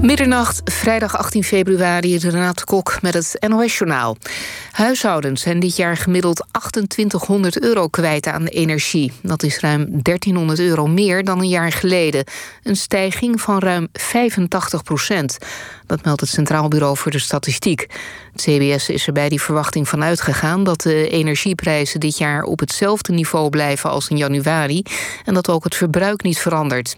Middernacht, vrijdag 18 februari, Renate Kok met het NOS-journaal. Huishoudens zijn dit jaar gemiddeld 2800 euro kwijt aan energie. Dat is ruim 1300 euro meer dan een jaar geleden. Een stijging van ruim 85 procent. Dat meldt het Centraal Bureau voor de Statistiek. Het CBS is er bij die verwachting van uitgegaan... dat de energieprijzen dit jaar op hetzelfde niveau blijven als in januari... en dat ook het verbruik niet verandert.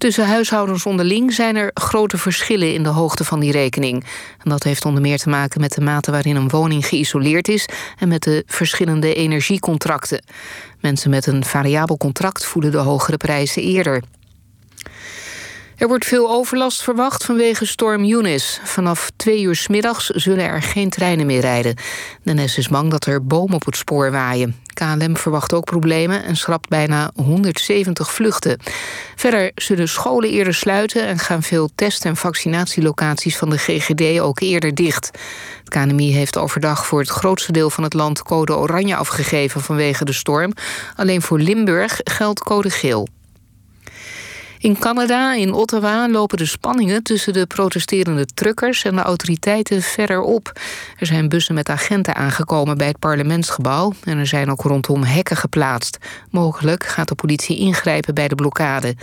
Tussen huishoudens onderling zijn er grote verschillen in de hoogte van die rekening. En dat heeft onder meer te maken met de mate waarin een woning geïsoleerd is en met de verschillende energiecontracten. Mensen met een variabel contract voelen de hogere prijzen eerder. Er wordt veel overlast verwacht vanwege storm Eunice. Vanaf twee uur s middags zullen er geen treinen meer rijden. De NS is bang dat er bomen op het spoor waaien. KLM verwacht ook problemen en schrapt bijna 170 vluchten. Verder zullen scholen eerder sluiten... en gaan veel test- en vaccinatielocaties van de GGD ook eerder dicht. Het KNMI heeft overdag voor het grootste deel van het land code oranje afgegeven vanwege de storm. Alleen voor Limburg geldt code geel. In Canada, in Ottawa, lopen de spanningen tussen de protesterende truckers en de autoriteiten verder op. Er zijn bussen met agenten aangekomen bij het parlementsgebouw en er zijn ook rondom hekken geplaatst. Mogelijk gaat de politie ingrijpen bij de blokkade.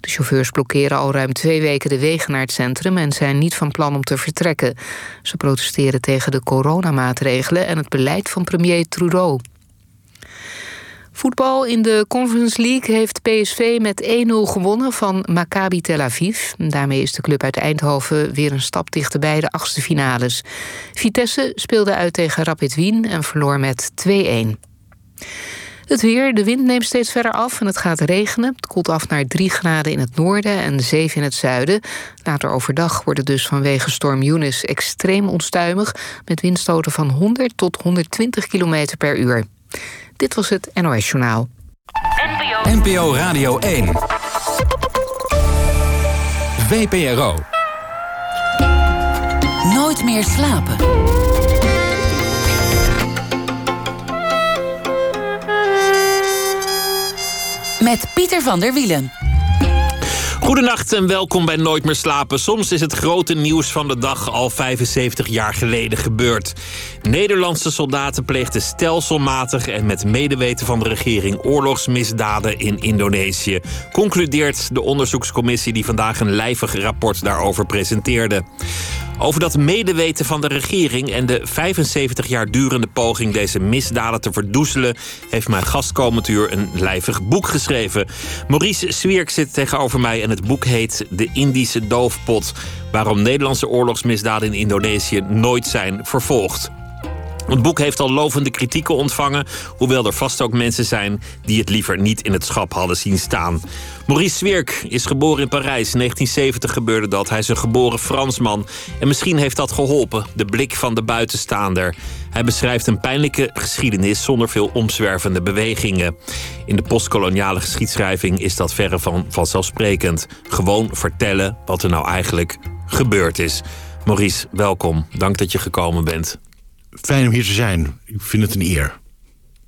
De chauffeurs blokkeren al ruim twee weken de wegen naar het centrum en zijn niet van plan om te vertrekken. Ze protesteren tegen de coronamaatregelen en het beleid van premier Trudeau. Voetbal in de Conference League heeft PSV met 1-0 gewonnen van Maccabi Tel Aviv. Daarmee is de club uit Eindhoven weer een stap dichterbij de achtste finales. Vitesse speelde uit tegen Rapid Wien en verloor met 2-1. Het weer, de wind neemt steeds verder af en het gaat regenen. Het koelt af naar 3 graden in het noorden en 7 in het zuiden. Later overdag wordt het dus vanwege storm Eunice extreem onstuimig... met windstoten van 100 tot 120 km per uur. Dit was het NOS Journaal. NPO, NPO Radio 1. VPRO. Nooit meer slapen. Met Pieter van der Wielen. Goedenacht en welkom bij Nooit meer slapen. Soms is het grote nieuws van de dag al 75 jaar geleden gebeurd. Nederlandse soldaten pleegden stelselmatig en met medeweten van de regering oorlogsmisdaden in Indonesië. Concludeert de onderzoekscommissie die vandaag een lijvig rapport daarover presenteerde. Over dat medeweten van de regering en de 75 jaar durende poging deze misdaden te verdoezelen, heeft mijn gastkomentuur een lijvig boek geschreven. Maurice Swierk zit tegenover mij en het boek heet De Indische Doofpot. Waarom Nederlandse oorlogsmisdaden in Indonesië nooit zijn vervolgd. Het boek heeft al lovende kritieken ontvangen, hoewel er vast ook mensen zijn die het liever niet in het schap hadden zien staan. Maurice Zwirk is geboren in Parijs. In 1970 gebeurde dat. Hij is een geboren Fransman. En misschien heeft dat geholpen, de blik van de buitenstaander. Hij beschrijft een pijnlijke geschiedenis zonder veel omzwervende bewegingen. In de postkoloniale geschiedschrijving is dat verre van vanzelfsprekend. Gewoon vertellen wat er nou eigenlijk gebeurd is. Maurice, welkom. Dank dat je gekomen bent. Fijn om hier te zijn. Ik vind het een eer.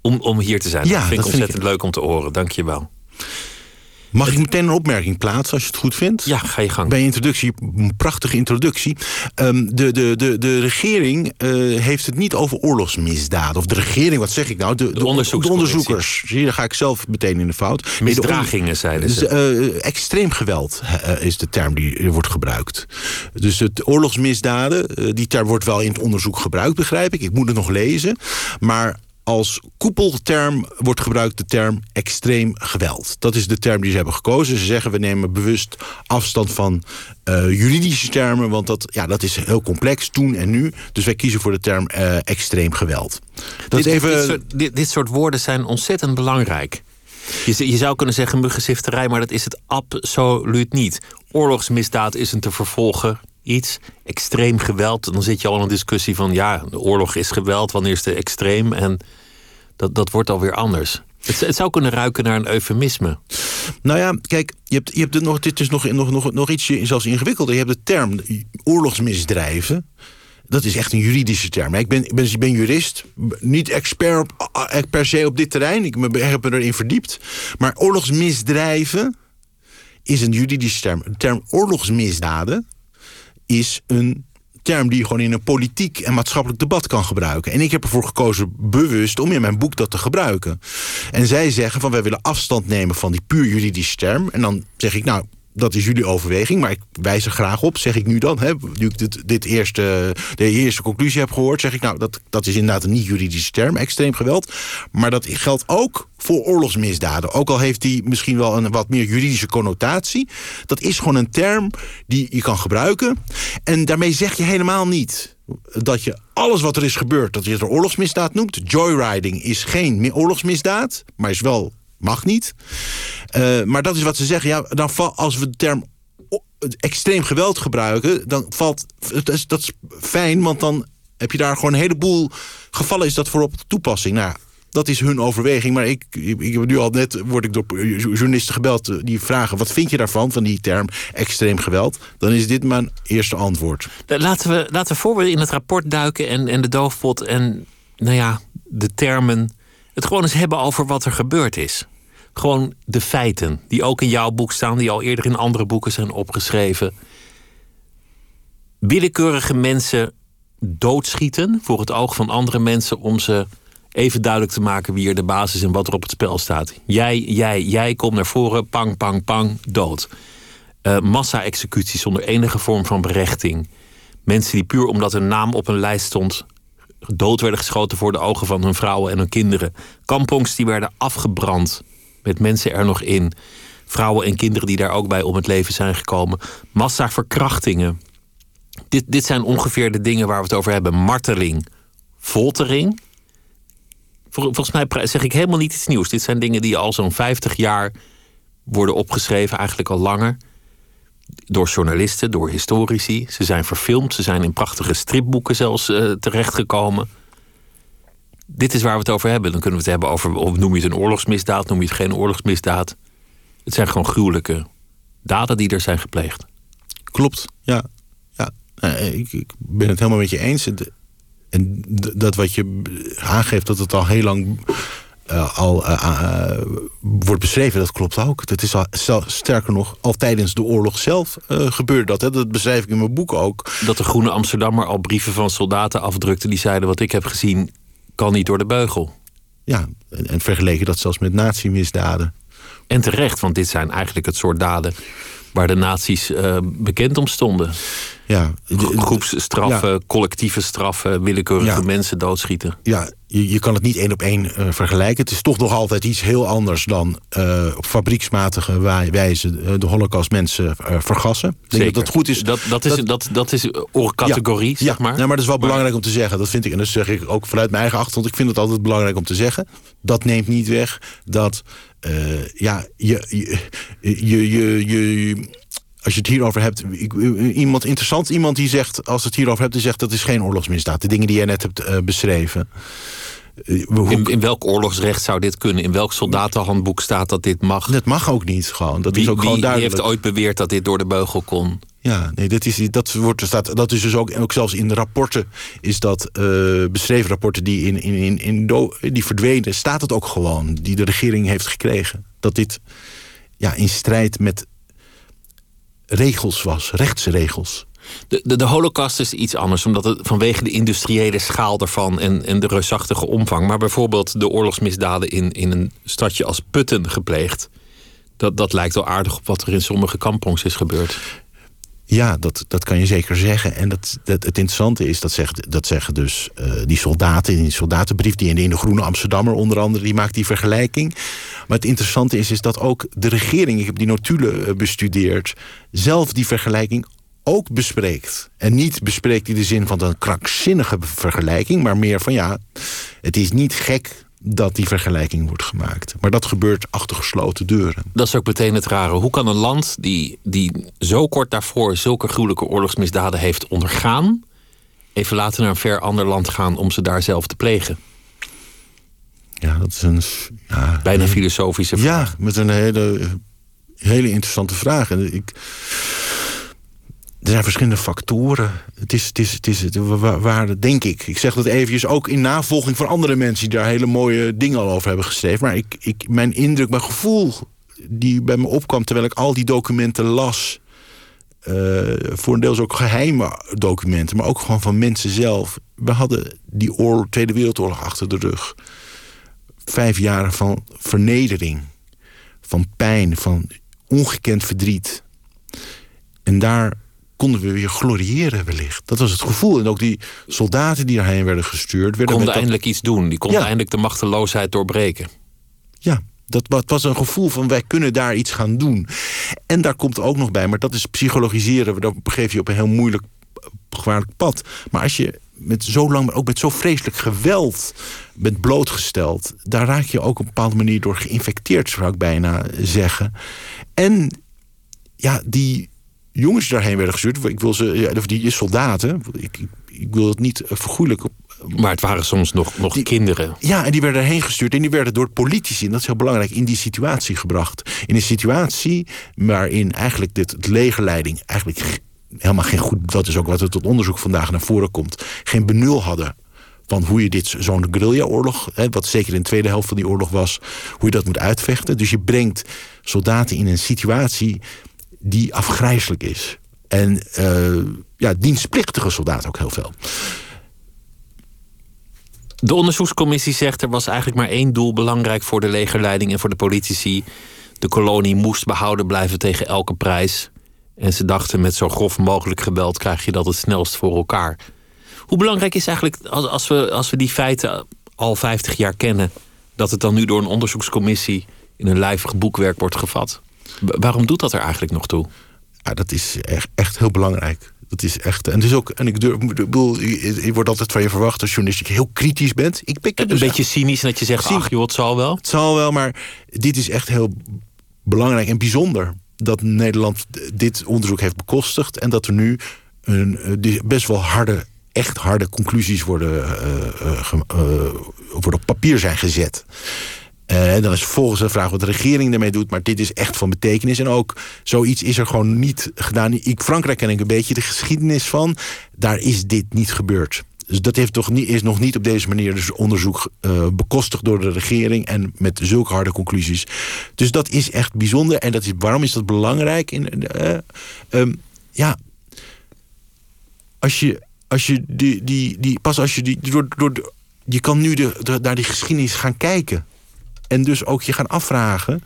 Om, om hier te zijn. Ja, dat vind ik vind ontzettend leuk om te horen. Dank je wel. Mag ik meteen een opmerking plaatsen als je het goed vindt? Ja, ga je gang. Bij je introductie, een prachtige introductie. Ehm, de, de, de, de regering eh, heeft het niet over oorlogsmisdaden. Of de regering, wat zeg ik nou? De, de, de onderzoekers. Daar ga ik zelf meteen in de fout. Misdragingen, zeiden ze. Eh, extreem geweld eh, is de term die wordt gebruikt. Dus het oorlogsmisdaden, die term wordt wel in het onderzoek gebruikt, begrijp ik. Ik moet het nog lezen. Maar als koepelterm wordt gebruikt de term extreem geweld. Dat is de term die ze hebben gekozen. Ze zeggen we nemen bewust afstand van eh, juridische termen... want dat, ja, dat is heel complex, toen en nu. Dus wij kiezen voor de term eh, extreem geweld. Dat dit, is even... dit, soort, dit, dit soort woorden zijn ontzettend belangrijk. Je, je zou kunnen zeggen muggenzifterij, maar dat is het absoluut niet. Oorlogsmisdaad is een te vervolgen iets. Extreem geweld, dan zit je al in een discussie van... ja, de oorlog is geweld, wanneer is de extreem? En dat, dat wordt alweer anders. Het, het zou kunnen ruiken naar een eufemisme. Nou ja, kijk, je hebt, je hebt er nog, dit is nog, nog, nog, nog ietsje zelfs ingewikkelder. Je hebt de term oorlogsmisdrijven. Dat is echt een juridische term. Ik ben, ik ben, ben jurist, niet expert eh, per se op dit terrein. Ik heb me erin verdiept. Maar oorlogsmisdrijven is een juridische term. De term oorlogsmisdaden is een term die je gewoon in een politiek en maatschappelijk debat kan gebruiken. En ik heb ervoor gekozen bewust om in mijn boek dat te gebruiken. En zij zeggen van wij willen afstand nemen van die puur juridische term. En dan zeg ik nou, dat is jullie overweging, maar ik wijs er graag op, zeg ik nu dan. Hè, nu ik dit, dit eerste, de eerste conclusie heb gehoord, zeg ik nou, dat, dat is inderdaad een niet-juridische term, extreem geweld. Maar dat geldt ook voor oorlogsmisdaden. Ook al heeft die misschien wel een wat meer juridische connotatie. Dat is gewoon een term die je kan gebruiken. En daarmee zeg je helemaal niet dat je alles wat er is gebeurd, dat je het een oorlogsmisdaad noemt. Joyriding is geen oorlogsmisdaad, maar is wel mag niet. Uh, maar dat is wat ze zeggen. Ja, dan als we de term extreem geweld gebruiken, dan valt dat is, dat fijn, want dan heb je daar gewoon een heleboel gevallen is dat voor op toepassing. Nou, dat is hun overweging. Maar ik, ik nu al net word ik door journalisten gebeld eh, die vragen: wat vind je daarvan, van die term extreem geweld? Dan is dit mijn eerste antwoord. Laten we, laten we voor we in het rapport duiken en, en de doofpot en nou ja, de termen het gewoon eens hebben over wat er gebeurd is. Gewoon de feiten, die ook in jouw boek staan, die al eerder in andere boeken zijn opgeschreven. Willekeurige mensen doodschieten voor het oog van andere mensen om ze even duidelijk te maken wie er de basis is en wat er op het spel staat. Jij, jij, jij komt naar voren, pang, pang, pang, dood. Uh, Massa-executies zonder enige vorm van berechting. Mensen die puur omdat een naam op een lijst stond dood werden geschoten voor de ogen van hun vrouwen en hun kinderen. Kampongs die werden afgebrand met mensen er nog in. Vrouwen en kinderen die daar ook bij om het leven zijn gekomen. Massaverkrachtingen. Dit, dit zijn ongeveer de dingen waar we het over hebben. Marteling, foltering. volgens mij zeg ik helemaal niet iets nieuws. Dit zijn dingen die al zo'n 50 jaar worden opgeschreven, eigenlijk al langer door journalisten, door historici. Ze zijn verfilmd, ze zijn in prachtige stripboeken zelfs uh, terechtgekomen. Dit is waar we het over hebben. Dan kunnen we het hebben over, noem je het een oorlogsmisdaad, noem je het geen oorlogsmisdaad. Het zijn gewoon gruwelijke daden die er zijn gepleegd. Klopt, ja. ja. Ik, ik ben het helemaal met je eens. En dat wat je aangeeft, dat het al heel lang uh, al uh, wordt beschreven, dat klopt ook. Dat is al, sterker nog, al tijdens de oorlog zelf gebeurde dat. Hè. Dat beschrijf ik in mijn boek ook. Dat de Groene Amsterdammer al brieven van soldaten afdrukte... die zeiden, wat ik heb gezien, kan niet door de beugel. Ja, en, en vergeleken dat zelfs met nazi-misdaden. En terecht, want dit zijn eigenlijk het soort daden... waar de nazi's bekend om stonden. Ja, Groepsstraffen, collectieve straffen, willekeurige mensen doodschieten. Ja, je, je kan het niet één op één uh, vergelijken. Het is toch nog altijd iets heel anders dan uh, op fabrieksmatige wijze uh, de holocaust mensen vergassen. Zeker. Dat, dat goed is. Dat, dat is, dat, dat, dat is categorie, ja, zeg maar. Ja, maar dat is wel belangrijk om te zeggen. Dat vind ik, en dat zeg ik ook vanuit mijn eigen achtergrond. Ik vind het altijd belangrijk om te zeggen. Dat neemt niet weg dat ja, je, je, je, je, je als je het hierover hebt, iemand interessant, iemand die zegt, als het hierover hebt, die zegt dat is geen oorlogsmisdaad. De dingen die jij net hebt uh, beschreven. Uh, in, in, welk oorlogsrecht zou dit kunnen? In welk soldatenhandboek staat dat dit mag? Dat mag ook niet gewoon. Dat wie, is ook gewoon duidelijk. Wie heeft ooit beweerd dat dit door de beugel kon? Ja, nee, dat is, dat wordt, staat, dat is dus ook, ook zelfs in de rapporten, is dat uh, beschreven rapporten die, in, in, in, in do, die verdwenen, staat het ook gewoon, die de regering heeft gekregen. Dat dit ja, in strijd met regels was, rechtsregels. De, de, de, holocaust is iets anders, omdat het vanwege de industriële schaal ervan en, en de reusachtige omvang. Maar bijvoorbeeld de oorlogsmisdaden in, in een stadje als Putten gepleegd. Dat, dat lijkt wel aardig op wat er in sommige kampongs is gebeurd. Ja, dat, dat kan je zeker zeggen. En dat, dat, het interessante is, dat, zegt, dat zeggen dus uh, die soldaten in die soldatenbrief... die in de, Groene Amsterdammer onder andere, die maakt die vergelijking. Maar het interessante is, is dat ook de regering, ik heb die notulen uh, bestudeerd... zelf die vergelijking ook bespreekt. En niet bespreekt in de zin van een krankzinnige vergelijking... maar meer van ja, het is niet gek dat die vergelijking wordt gemaakt. Maar dat gebeurt achter gesloten deuren. Dat is ook meteen het rare. Hoe kan een land die, die zo kort daarvoor zulke gruwelijke oorlogsmisdaden heeft ondergaan, even later naar een ver ander land gaan om ze daar zelf te plegen? Ja, dat is een. Ja, Bijna filosofische vraag. Ja, met een hele, hele interessante vraag. En ik er zijn verschillende factoren. Het is, het is, het is het, waar, denk ik. Ik zeg dat eventjes ook in navolging van andere mensen... die daar hele mooie dingen al over hebben geschreven. Maar ik, ik, mijn indruk, mijn gevoel die bij me opkwam... terwijl ik al die documenten las... uh, voor een deels ook geheime documenten, maar ook gewoon van mensen zelf. We hadden die oorlog, Tweede Wereldoorlog achter de rug. Vijf jaren van vernedering, van pijn, van ongekend verdriet. En daar konden we weer gloriëren wellicht. Dat was het gevoel. En ook die soldaten die daarheen werden gestuurd... Werden konden eindelijk iets doen. Die konden eindelijk de machteloosheid doorbreken. Ja, dat was een gevoel van wij kunnen daar iets gaan doen. En daar komt ook nog bij, maar dat is psychologiseren. Dat begeef je op een heel moeilijk, gevaarlijk pad. Maar als je met zo lang, maar ook met zo vreselijk geweld bent blootgesteld... daar raak je ook op een bepaalde manier door geïnfecteerd, zou ik bijna zeggen. En ja, die jongens die daarheen werden gestuurd... ik wil ze, of die soldaten, ik, ik wil het niet vergoeilijken maar het waren soms nog, nog kinderen. Ja, en die werden erheen gestuurd. En die werden door politici, en dat is heel belangrijk, in die situatie gebracht. In een situatie waarin eigenlijk dit, het legerleiding eigenlijk helemaal geen goed... dat is ook wat er tot onderzoek vandaag naar voren komt... geen benul hadden van hoe je dit zo'n guerrilla-oorlog... wat zeker in de tweede helft van die oorlog was... hoe je dat moet uitvechten. Dus je brengt soldaten in een situatie die afgrijzelijk is. En uh, ja, dienstplichtige soldaten ook heel veel. De onderzoekscommissie zegt er was eigenlijk maar één doel belangrijk voor de legerleiding en voor de politici. De kolonie moest behouden blijven tegen elke prijs. En ze dachten met zo grof mogelijk geweld krijg je dat het snelst voor elkaar. Hoe belangrijk is eigenlijk, als we, als we die feiten al 50 jaar kennen, dat het dan nu door een onderzoekscommissie in een lijvig boekwerk wordt gevat? Waarom doet dat er eigenlijk nog toe? Ja, dat is echt, echt heel belangrijk. Dat is echt. En het is ook. En ik durf, bedoel, je, wordt altijd van je verwacht als journalist dat je heel kritisch bent. Ik ben een dus beetje cynisch dat je zegt, ach joh, het zal wel. Het zal wel, maar dit is echt heel belangrijk en bijzonder dat Nederland dit onderzoek heeft bekostigd en dat er nu een, eh, best wel harde, echt harde conclusies worden, uh, uh, worden op papier zijn gezet. Uh, dan is volgens de vraag wat de regering ermee doet. Maar dit is echt van betekenis. En ook zoiets is er gewoon niet gedaan. Ik, Frankrijk ken ik een beetje de geschiedenis van. Daar is dit niet gebeurd. Dus dat heeft toch niet, is nog niet op deze manier dus onderzoek uh, bekostigd door de regering. En met zulke harde conclusies. Dus dat is echt bijzonder. En dat is, waarom is dat belangrijk? In, uh, um, ja, als je, als je die, die, die, pas als je die, door, door, je kan nu de, de, naar die geschiedenis gaan kijken. En dus ook je gaan afvragen: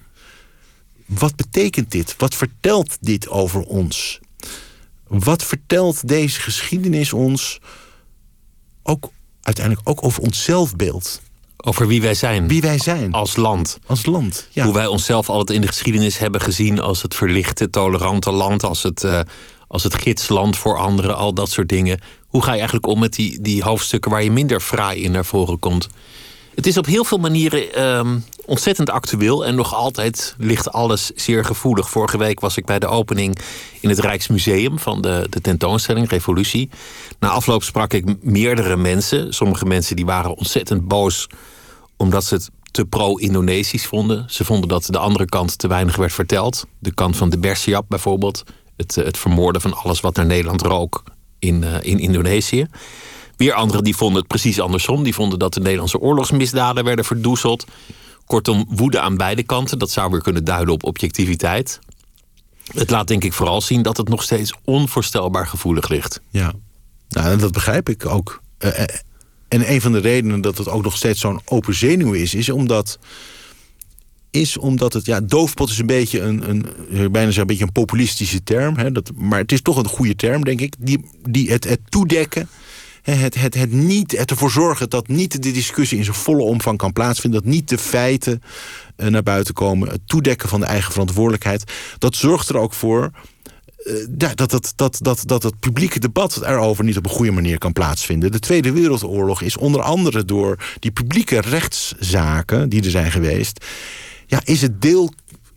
wat betekent dit? Wat vertelt dit over ons? Wat vertelt deze geschiedenis ons ook uiteindelijk ook over ons zelfbeeld? Over wie wij zijn. Wie wij zijn. Als land. Als land, ja. Hoe wij onszelf altijd in de geschiedenis hebben gezien als het verlichte, tolerante land, als het, uh, als het gidsland voor anderen, al dat soort dingen. Hoe ga je eigenlijk om met die, die hoofdstukken waar je minder fraai in naar voren komt? Het is op heel veel manieren ehm, ontzettend actueel en nog altijd ligt alles zeer gevoelig. Vorige week was ik bij de opening in het Rijksmuseum van de, de tentoonstelling Revolutie. Na afloop sprak ik meerdere mensen. Sommige mensen die waren ontzettend boos omdat ze het te pro-Indonesisch vonden. Ze vonden dat de andere kant te weinig werd verteld. De kant van de Bersiap bijvoorbeeld. Het, het vermoorden van alles wat naar Nederland rook in, uh, in Indonesië. Weer anderen die vonden het precies andersom. Die vonden dat de Nederlandse oorlogsmisdaden werden verdoezeld. Kortom, woede aan beide kanten. Dat zou weer kunnen duiden op objectiviteit. Het laat denk ik vooral zien dat het nog steeds onvoorstelbaar gevoelig ligt. Ja, nou, dat begrijp ik ook. Uh, en een van de redenen dat het ook nog steeds zo'n open zenuw is, is omdat. Is omdat het, ja, doofpot is een beetje een, een bijna zo een beetje een populistische term. Hè, dat, maar het is toch een goede term, denk ik. Die, die het, het toedekken het, het, het niet, het ervoor zorgen dat niet de discussie in zijn volle omvang kan plaatsvinden. Dat niet de feiten uh, naar buiten komen. Het toedekken van de eigen verantwoordelijkheid. Dat zorgt er ook voor uh, dat, dat, dat, dat, dat het publieke debat erover niet op een goede manier kan plaatsvinden. De Tweede Wereldoorlog is onder andere door die publieke rechtszaken die er zijn geweest. Ja, is het deel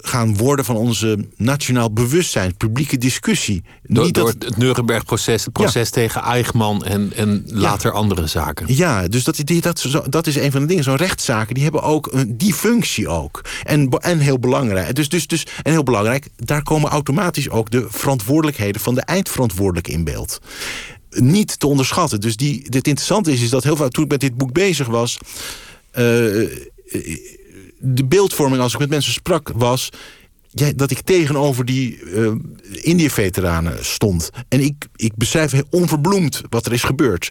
gaan worden van onze nationaal bewustzijn, publieke discussie. Door, Niet door het Nuremberg-proces, het proces tegen Eichmann en, en later andere zaken. Ja, dus dat, dat, dat is een van de dingen. Zo'n rechtszaken die hebben ook een, die functie ook. En, en heel belangrijk. Dus, dus, dus, en heel belangrijk, daar komen automatisch ook de verantwoordelijkheden van de eindverantwoordelijke in beeld niet te onderschatten. Dus die, het interessante is, is dat heel vaak toen ik met dit boek bezig was. Uh, de beeldvorming als ik met mensen sprak was... dat ik tegenover die uh, Indië-veteranen stond. En ik, ik beschrijf onverbloemd wat er is gebeurd.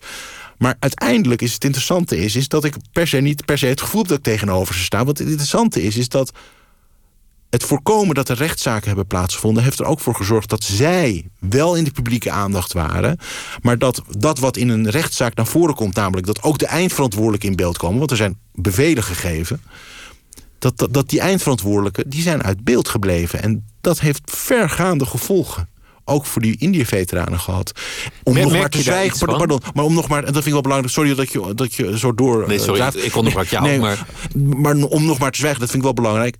Maar uiteindelijk is het interessante is, is dat ik per se niet per se het gevoel heb dat ik tegenover ze sta. Wat het interessante is, is dat het voorkomen dat er rechtszaken hebben plaatsgevonden... heeft er ook voor gezorgd dat zij wel in de publieke aandacht waren... maar dat dat wat in een rechtszaak naar voren komt... namelijk dat ook de eindverantwoordelijken in beeld komen... want er zijn bevelen gegeven... dat, dat, dat die eindverantwoordelijken die zijn uit beeld gebleven. En dat heeft vergaande gevolgen ook voor die Indië-veteranen gehad. Om nog maar te zwijgen. Pardon, maar om nog maar. En dat vind ik wel belangrijk. Sorry dat je, dat je zo door. Nee, sorry, uh, ik onderbrak jou. Nee, maar... maar om nog maar te zwijgen, dat vind ik wel belangrijk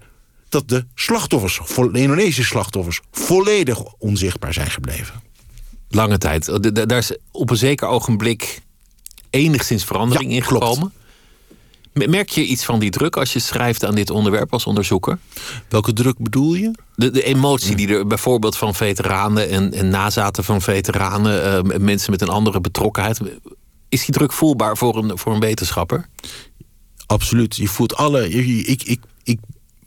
dat de slachtoffers, de Indonesische slachtoffers, volledig onzichtbaar zijn gebleven. Lange tijd. Daar is op een zeker ogenblik enigszins verandering ja, in gekomen. Merk je iets van die druk als je schrijft aan dit onderwerp als onderzoeker? Welke druk bedoel je? De, de emotie die er bijvoorbeeld van veteranen en, en nazaten van veteranen, uh, mensen met een andere betrokkenheid. Is die druk voelbaar voor een, voor een wetenschapper? Absoluut. Je voelt alle. Ik, ik, ik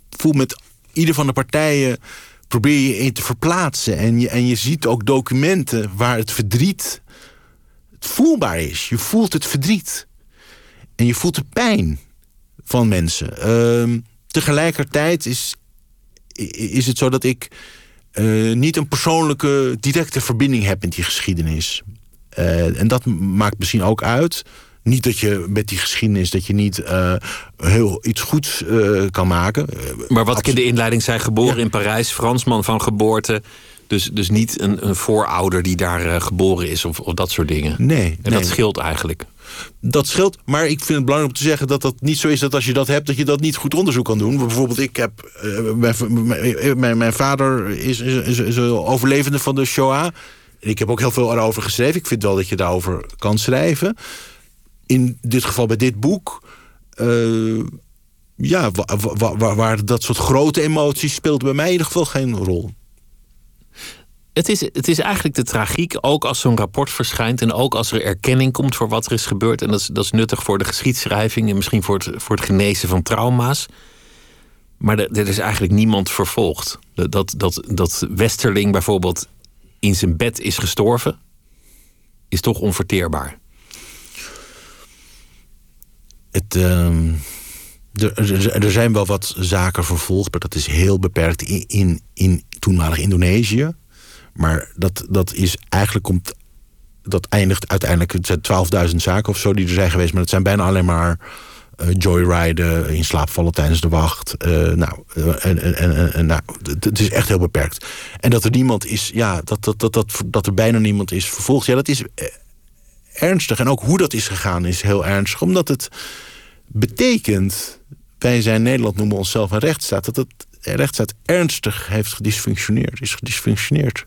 voel met ieder van de partijen probeer je in te verplaatsen. En je, en je ziet ook documenten waar het verdriet het voelbaar is. Je voelt het verdriet. En je voelt de pijn van mensen. Ehm, tegelijkertijd is, is het zo dat ik uh, niet een persoonlijke, directe verbinding heb met die geschiedenis. Uh, en dat maakt misschien ook uit niet dat je met die geschiedenis dat je niet uh, heel iets goeds kan maken. Maar wat ik in de inleiding zei, geboren in Parijs, Fransman van geboorte. Dus, dus niet een, een voorouder die daar geboren is of, of dat soort dingen. Nee. En nee. dat scheelt eigenlijk. Dat scheelt, maar ik vind het belangrijk om te zeggen dat dat niet zo is dat als je dat hebt, dat je dat niet goed onderzoek kan doen. Bijvoorbeeld, ik heb. mijn, mijn, mijn vader is, een overlevende van de Shoah. Ik heb ook heel veel erover geschreven. Ik vind wel dat je daarover kan schrijven in dit geval bij dit boek... Uh, ja, waar, dat soort grote emoties speelt bij mij in ieder geval geen rol. Het is, het is eigenlijk de tragiek, ook als zo'n rapport verschijnt... en ook als er erkenning komt voor wat er is gebeurd. En dat is, dat is nuttig voor de geschiedschrijving... en misschien voor het, voor het genezen van trauma's. Maar er is eigenlijk niemand vervolgd. Dat, dat, dat Westerling bijvoorbeeld in zijn bed is gestorven... is toch onverteerbaar. Het, uh, er, er, zijn wel wat zaken vervolgd, maar dat is heel beperkt in, in, in toenmalig Indonesië. Maar dat, dat is eigenlijk komt. Dat eindigt uiteindelijk. Het zijn 12.000 zaken of zo die er zijn geweest. Maar het zijn bijna alleen maar uh, joyriden, in slaap vallen tijdens de wacht. Uh, nou, en, en, en, en, nou, het is echt heel beperkt. En dat er niemand is, ja, dat, dat, dat, dat, dat er bijna niemand is vervolgd. Ja, dat is ernstig. En ook hoe dat is gegaan is heel ernstig. Omdat het betekent, wij zijn Nederland noemen onszelf een rechtsstaat... dat het rechtsstaat ernstig heeft gedysfunctioneerd, is gedysfunctioneerd.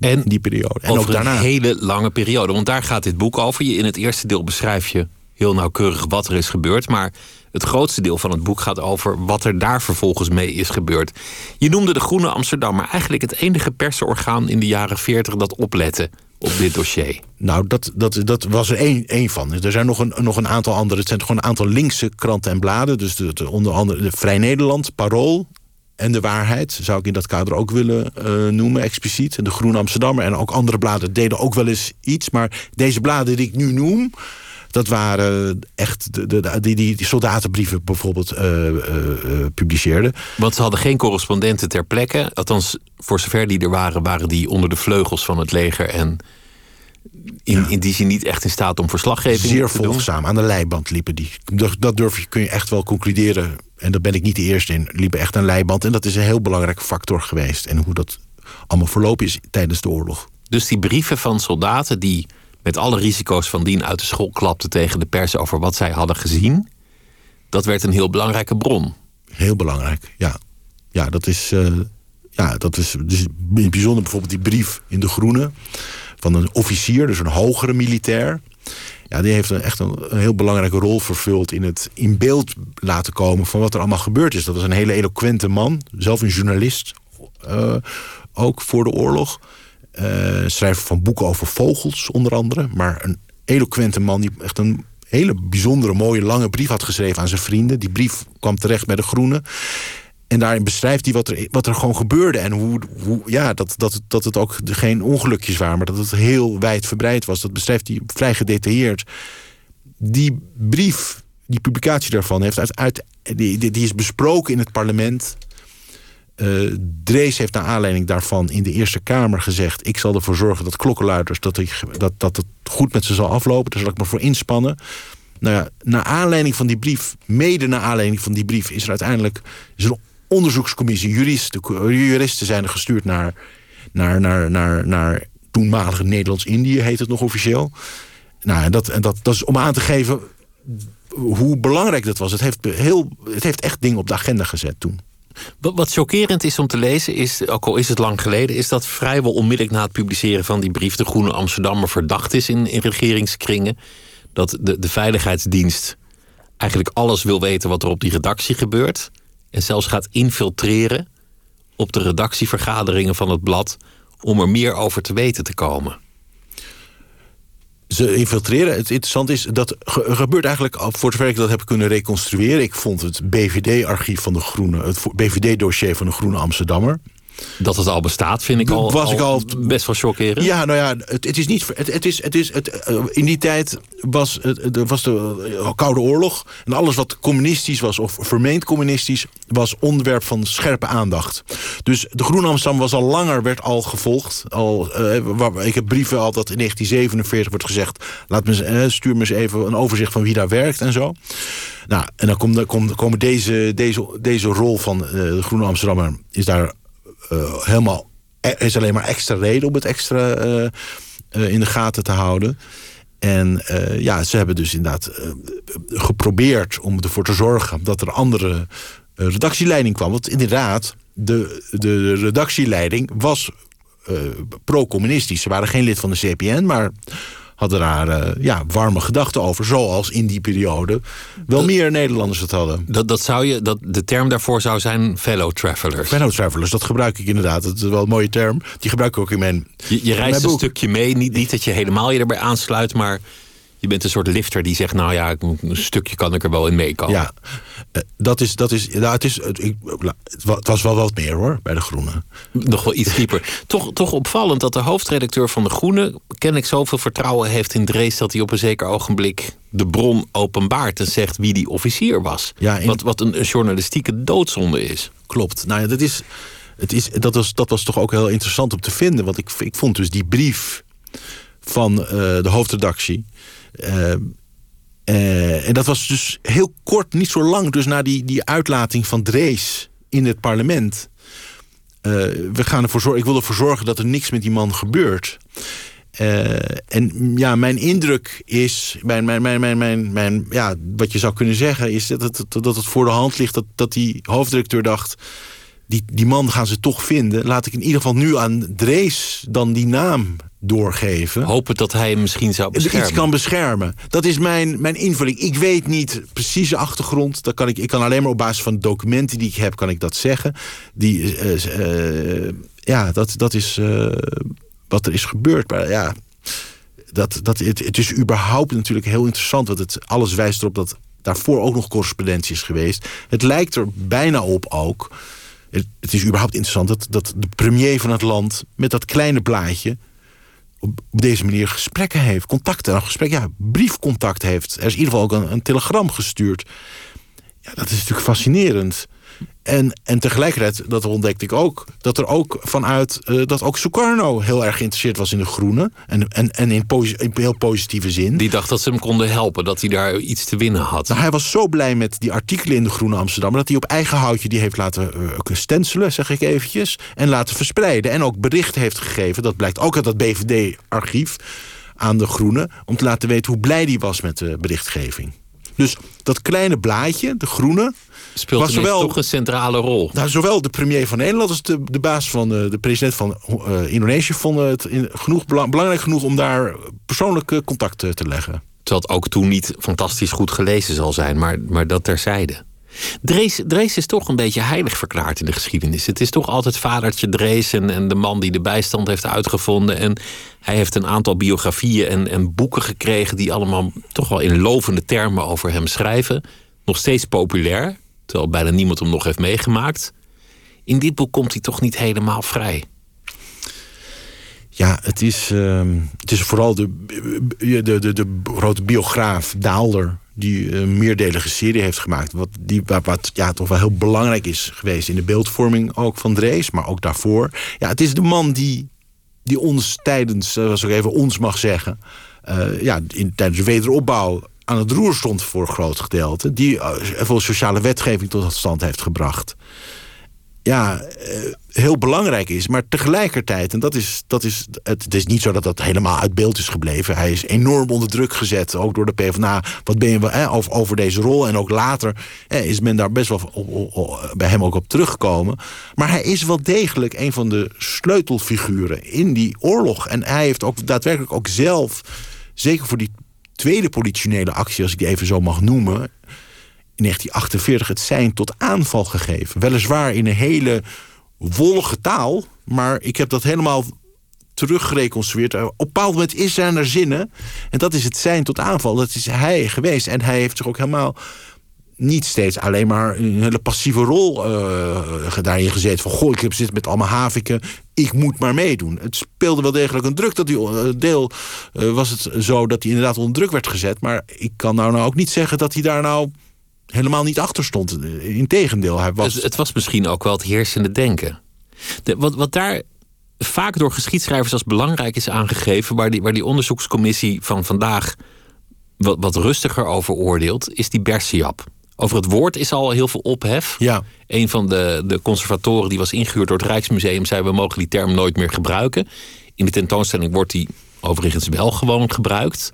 En die periode. En ook daarna. een hele lange periode. Want daar gaat dit boek over. Je, in het eerste deel beschrijf je heel nauwkeurig wat er is gebeurd. Maar het grootste deel van het boek gaat over wat er daar vervolgens mee is gebeurd. Je noemde de Groene Amsterdam, maar eigenlijk het enige persorgaan in de jaren 40 dat oplette op dit dossier? Nou, dat, dat, dat was er één, één van. Er zijn nog een, nog een aantal andere. Het zijn gewoon een aantal linkse kranten en bladen. Dus de, onder andere de Vrij Nederland, Parool en De Waarheid... zou ik in dat kader ook willen uh, noemen, expliciet. De Groene Amsterdammer en ook andere bladen deden ook wel eens iets. Maar deze bladen die ik nu noem... Dat waren echt de, de, die, die, soldatenbrieven bijvoorbeeld uh, uh, publiceerden. Want ze hadden geen correspondenten ter plekke. Althans, voor zover die er waren, waren die onder de vleugels van het leger. En in, in die zin niet echt in staat om verslaggeving Zeer te doen. volgzaam. Aan de leiband liepen die. Dat durf je, kun je echt wel concluderen. En daar ben ik niet de eerste in. Liepen echt aan leiband. En dat is een heel belangrijke factor geweest. En hoe dat allemaal verlopen is tijdens de oorlog. Dus die brieven van soldaten die met alle risico's van dien uit de school klapte tegen de pers over wat zij hadden gezien. Dat werd een heel belangrijke bron. Heel belangrijk, ja. Ja, dat is, uh, ja, dat is dus in het bijzonder bijvoorbeeld die brief in De Groene... van een officier, dus een hogere militair. Ja, die heeft een, echt een, heel belangrijke rol vervuld... in het in beeld laten komen van wat er allemaal gebeurd is. Dat was een hele eloquente man, zelf een journalist... Uh, ook voor de oorlog... Uh, schrijver van boeken over vogels, onder andere. Maar een eloquente man die echt een hele bijzondere, mooie, lange brief had geschreven aan zijn vrienden. Die brief kwam terecht bij de Groene. En daarin beschrijft hij wat er, wat er gewoon gebeurde. En hoe, hoe, ja, dat, dat, dat het ook geen ongelukjes waren, maar dat het heel wijd verbreid was. Dat beschrijft hij vrij gedetailleerd. Die brief, die publicatie daarvan, heeft uit, uit, die, die is besproken in het parlement. Uh, Drees heeft naar aanleiding daarvan in de Eerste Kamer gezegd... ik zal ervoor zorgen dat klokkenluiders dat, dat, dat het goed met ze zal aflopen. Daar zal ik me voor inspannen. Nou ja, naar aanleiding van die brief, mede naar aanleiding van die brief... is er uiteindelijk is er onderzoekscommissie, juristen, juristen zijn er gestuurd naar, naar, naar, naar, naar toenmalige Nederlands-Indië, heet het nog officieel. Nou, dat, dat, dat is om aan te geven hoe belangrijk dat was. Het heeft, heel, het heeft echt dingen op de agenda gezet toen. Wat chockerend is om te lezen, is, ook al is het lang geleden, is dat vrijwel onmiddellijk na het publiceren van die brief de Groene Amsterdammer verdacht is in, in regeringskringen. Dat de, de Veiligheidsdienst eigenlijk alles wil weten wat er op die redactie gebeurt. En zelfs gaat infiltreren op de redactievergaderingen van het blad om er meer over te weten te komen. Ze infiltreren. Het interessante is, dat gebeurt eigenlijk, voor zover ik dat heb kunnen reconstrueren. Ik vond het BVD-archief van de Groene, het BVD-dossier van de Groene Amsterdammer. Dat het al bestaat, vind ik al, was ik al best wel chockerend. Ja, nou ja, het, het is niet. Het, het is, het is, het, eh, in die tijd was, het, was de eh, Koude Oorlog. En alles wat communistisch was, of vermeend communistisch, was onderwerp van scherpe aandacht. Dus de Groene Amsterdam was al langer, werd al gevolgd. Al, uh, ik heb brieven al dat in 1947 wordt gezegd: laat me, stuur me eens even een overzicht van wie daar werkt en zo. Nou, en dan komt, komt, komen deze, deze, deze rol van de Groene Amsterdammer is daar helemaal er is alleen maar extra reden om het extra uh, uh, in de gaten te houden. En ja, ze hebben dus inderdaad geprobeerd om ervoor te zorgen dat er andere redactieleiding kwam. Want inderdaad, de, de redactieleiding was pro-communistisch. Ze waren geen lid van de CPN, maar hadden daar uh, ja, warme gedachten over. Zoals in die periode wel meer Nederlanders het hadden. Dat, dat zou je, dat, de term daarvoor zou zijn fellow travelers. Fellow travelers, dat gebruik ik inderdaad. Dat is wel een mooie term. Die gebruik ik ook in mijn Je, je reist een stukje mee. Niet, niet dat je helemaal je erbij aansluit, maar je bent een soort lifter die zegt: Nou ja, een stukje kan ik er wel in meekomen. Ja, eh, dat is. Dat is, ja, het, is ik, het was wel wat meer hoor, bij de Groene. Nog wel iets dieper. toch, toch opvallend dat de hoofdredacteur van de Groene. kennelijk zoveel vertrouwen heeft in Drees. dat hij op een zeker ogenblik de bron openbaart. en zegt wie die officier was. Ja, wat, wat een, journalistieke doodzonde is. Klopt. Nou ja, dat is. Het is, dat, was, dat was toch ook heel interessant om te vinden. Want ik, ik vond dus die brief van uh, de hoofdredactie. Uh, uh, en dat was dus heel kort, niet zo lang, dus na die, die uitlating van Drees in het parlement. Uh, we gaan ervoor zorgen, ik wil ervoor zorgen dat er niks met die man gebeurt. En ja, mijn indruk is, mijn, mijn, mijn, mijn, mijn, mijn, ja, wat je zou kunnen zeggen, is dat het, dat het voor de hand ligt dat, dat die hoofddirecteur dacht die, die man gaan ze toch vinden. Laat ik in ieder geval nu aan Drees dan die naam doorgeven. Hopen dat hij hem misschien zou beschermen. Iets kan beschermen. Dat is mijn, mijn invulling. Ik weet niet precies de achtergrond. Dat kan ik, ik kan alleen maar op basis van documenten die ik heb... kan ik dat zeggen. Die, uh, uh, ja, dat, dat is uh, wat er is gebeurd. Maar ja, dat, dat, het, het is überhaupt natuurlijk heel interessant... want het, alles wijst erop dat daarvoor ook nog correspondentie is geweest. Het lijkt er bijna op ook het, is überhaupt interessant dat, de premier van het land met dat kleine blaadje op, deze manier gesprekken heeft, contacten, nou, gesprek, ja, briefcontact heeft. Er is in ieder geval ook een, een telegram gestuurd. Ja, dat is natuurlijk fascinerend. En, en tegelijkertijd, dat ontdekte ik ook, dat er ook vanuit uh, dat ook Sukarno heel erg geïnteresseerd was in de groene. En, en, en in, in heel positieve zin. Die dacht dat ze hem konden helpen, dat hij daar iets te winnen had. Nou, hij was zo blij met die artikelen in de Groene Amsterdam, dat hij op eigen houtje die heeft laten uh, stencelen, zeg ik eventjes. En laten verspreiden. En ook bericht heeft gegeven, dat blijkt ook uit dat BVD-archief aan de Groene, om te laten weten hoe blij hij was met de berichtgeving. Dus dat kleine blaadje, de groene... Speelt was zowel, toch een centrale rol. Nou, zowel de premier van Nederland als de, de baas van de, de president van uh, Indonesië... vonden het in, genoeg, belangrijk genoeg om daar persoonlijk contact te leggen. Terwijl het ook toen niet fantastisch goed gelezen zal zijn, maar, maar dat terzijde. Drees, Drees is toch een beetje heilig verklaard in de geschiedenis. Het is toch altijd vadertje Drees en, en de man die de bijstand heeft uitgevonden. En hij heeft een aantal biografieën en, en boeken gekregen die allemaal toch wel in lovende termen over hem schrijven. Nog steeds populair, terwijl bijna niemand hem nog heeft meegemaakt. In dit boek komt hij toch niet helemaal vrij. Ja, het is, ehm, het is vooral de, de, de, de grote biograaf Daalder die een meerdelige serie heeft gemaakt. Wat, die, wat ja, toch wel heel belangrijk is geweest in de beeldvorming ook van Drees, maar ook daarvoor. Ja, het is de man die, die ons tijdens, als ik even ons mag zeggen, uh, ja, in, tijdens de wederopbouw aan het roer stond voor een groot gedeelte. Die uh, veel sociale wetgeving tot stand heeft gebracht ja, eh, heel belangrijk is. Maar tegelijkertijd, en dat is, dat is, het, is niet zo dat dat helemaal uit beeld is gebleven. Hij is enorm onder druk gezet, ook door de PvdA. Wat ben je eh, over, over deze rol? En ook later is men daar best wel bij hem ook op teruggekomen. Maar hij is wel degelijk een van de sleutelfiguren in die oorlog. En hij heeft ook daadwerkelijk ook zelf, zeker voor die tweede politionele actie, als ik die even zo mag noemen in 1948 het zijn tot aanval gegeven. Weliswaar in een hele wollige taal, maar ik heb dat helemaal teruggereconstrueerd. Op een bepaald moment is er naar zinnen. En dat is het zijn tot aanval. Dat is hij geweest. En hij heeft zich ook helemaal niet steeds alleen maar een hele passieve rol uh, daarin gezeten. Van goh, ik heb zit met allemaal haviken. Ik moet maar meedoen. Het speelde wel degelijk een druk. Dat hij, uh, deel uh, was het zo dat hij inderdaad onder druk werd gezet. Maar ik kan nou, nou ook niet zeggen dat hij daar nou helemaal niet achter stond. Integendeel, hij was... Dus het was misschien ook wel het heersende denken. De, wat, wat daar vaak door geschiedschrijvers als belangrijk is aangegeven... waar die, waar die onderzoekscommissie van vandaag wat, wat rustiger over oordeelt... is die Bersiap. Over het woord is al heel veel ophef. Ja. Een van de, de conservatoren die was ingehuurd door het Rijksmuseum... zei we mogen die term nooit meer gebruiken. In de tentoonstelling wordt die overigens wel gewoon gebruikt...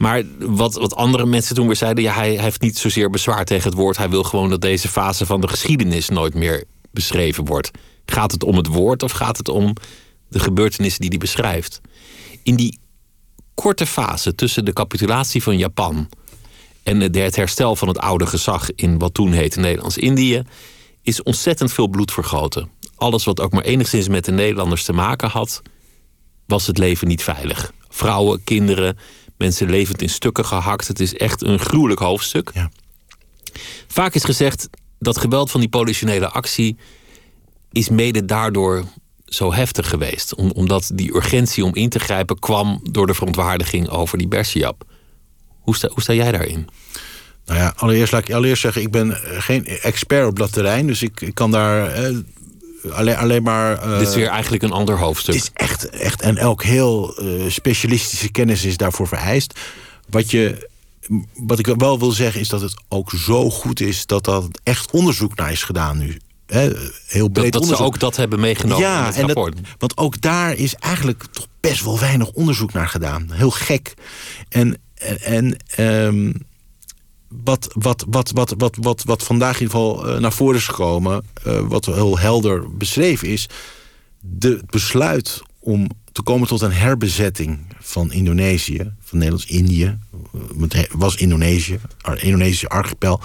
Maar wat, wat andere mensen toen weer zeiden, ja, hij, heeft niet zozeer bezwaar tegen het woord. Hij wil gewoon dat deze fase van de geschiedenis nooit meer beschreven wordt. Gaat het om het woord of gaat het om de gebeurtenissen die hij beschrijft? In die korte fase tussen de capitulatie van Japan en het herstel van het oude gezag in wat toen heette Nederlands-Indië, is ontzettend veel bloed vergoten. Alles wat ook maar enigszins met de Nederlanders te maken had, was het leven niet veilig. Vrouwen, kinderen, Mensen levend in stukken gehakt. Het is echt een gruwelijk hoofdstuk. Ja. Vaak is gezegd dat geweld van die politionele actie is mede daardoor zo heftig geweest. omdat die urgentie om in te grijpen kwam door de verontwaardiging over die Bersiap. Hoe sta, hoe sta jij daarin? Nou ja, allereerst laat ik allereerst zeggen, ik ben geen expert op dat terrein. Dus ik, ik kan daar eh, alleen, alleen maar... Uh, Dit is weer eigenlijk een ander hoofdstuk. Het is echt, echt en elk heel uh, specialistische kennis is daarvoor vereist. Wat, je, wat ik wel wil zeggen is dat het ook zo goed is... dat dat echt onderzoek naar is gedaan nu. He, heel breed dat, dat ze ook dat hebben meegenomen ja, in het rapport. Dat, want ook daar is eigenlijk toch best wel weinig onderzoek naar gedaan. Heel gek. En, en, um, wat, wat, wat, wat, wat, wat, wat vandaag in ieder geval uh, naar voren is gekomen, uh, wat heel helder beschreven is, de besluit om te komen tot een herbezetting van Indonesië, van Nederlands-Indië, het was Indonesië, Indonesische archipel,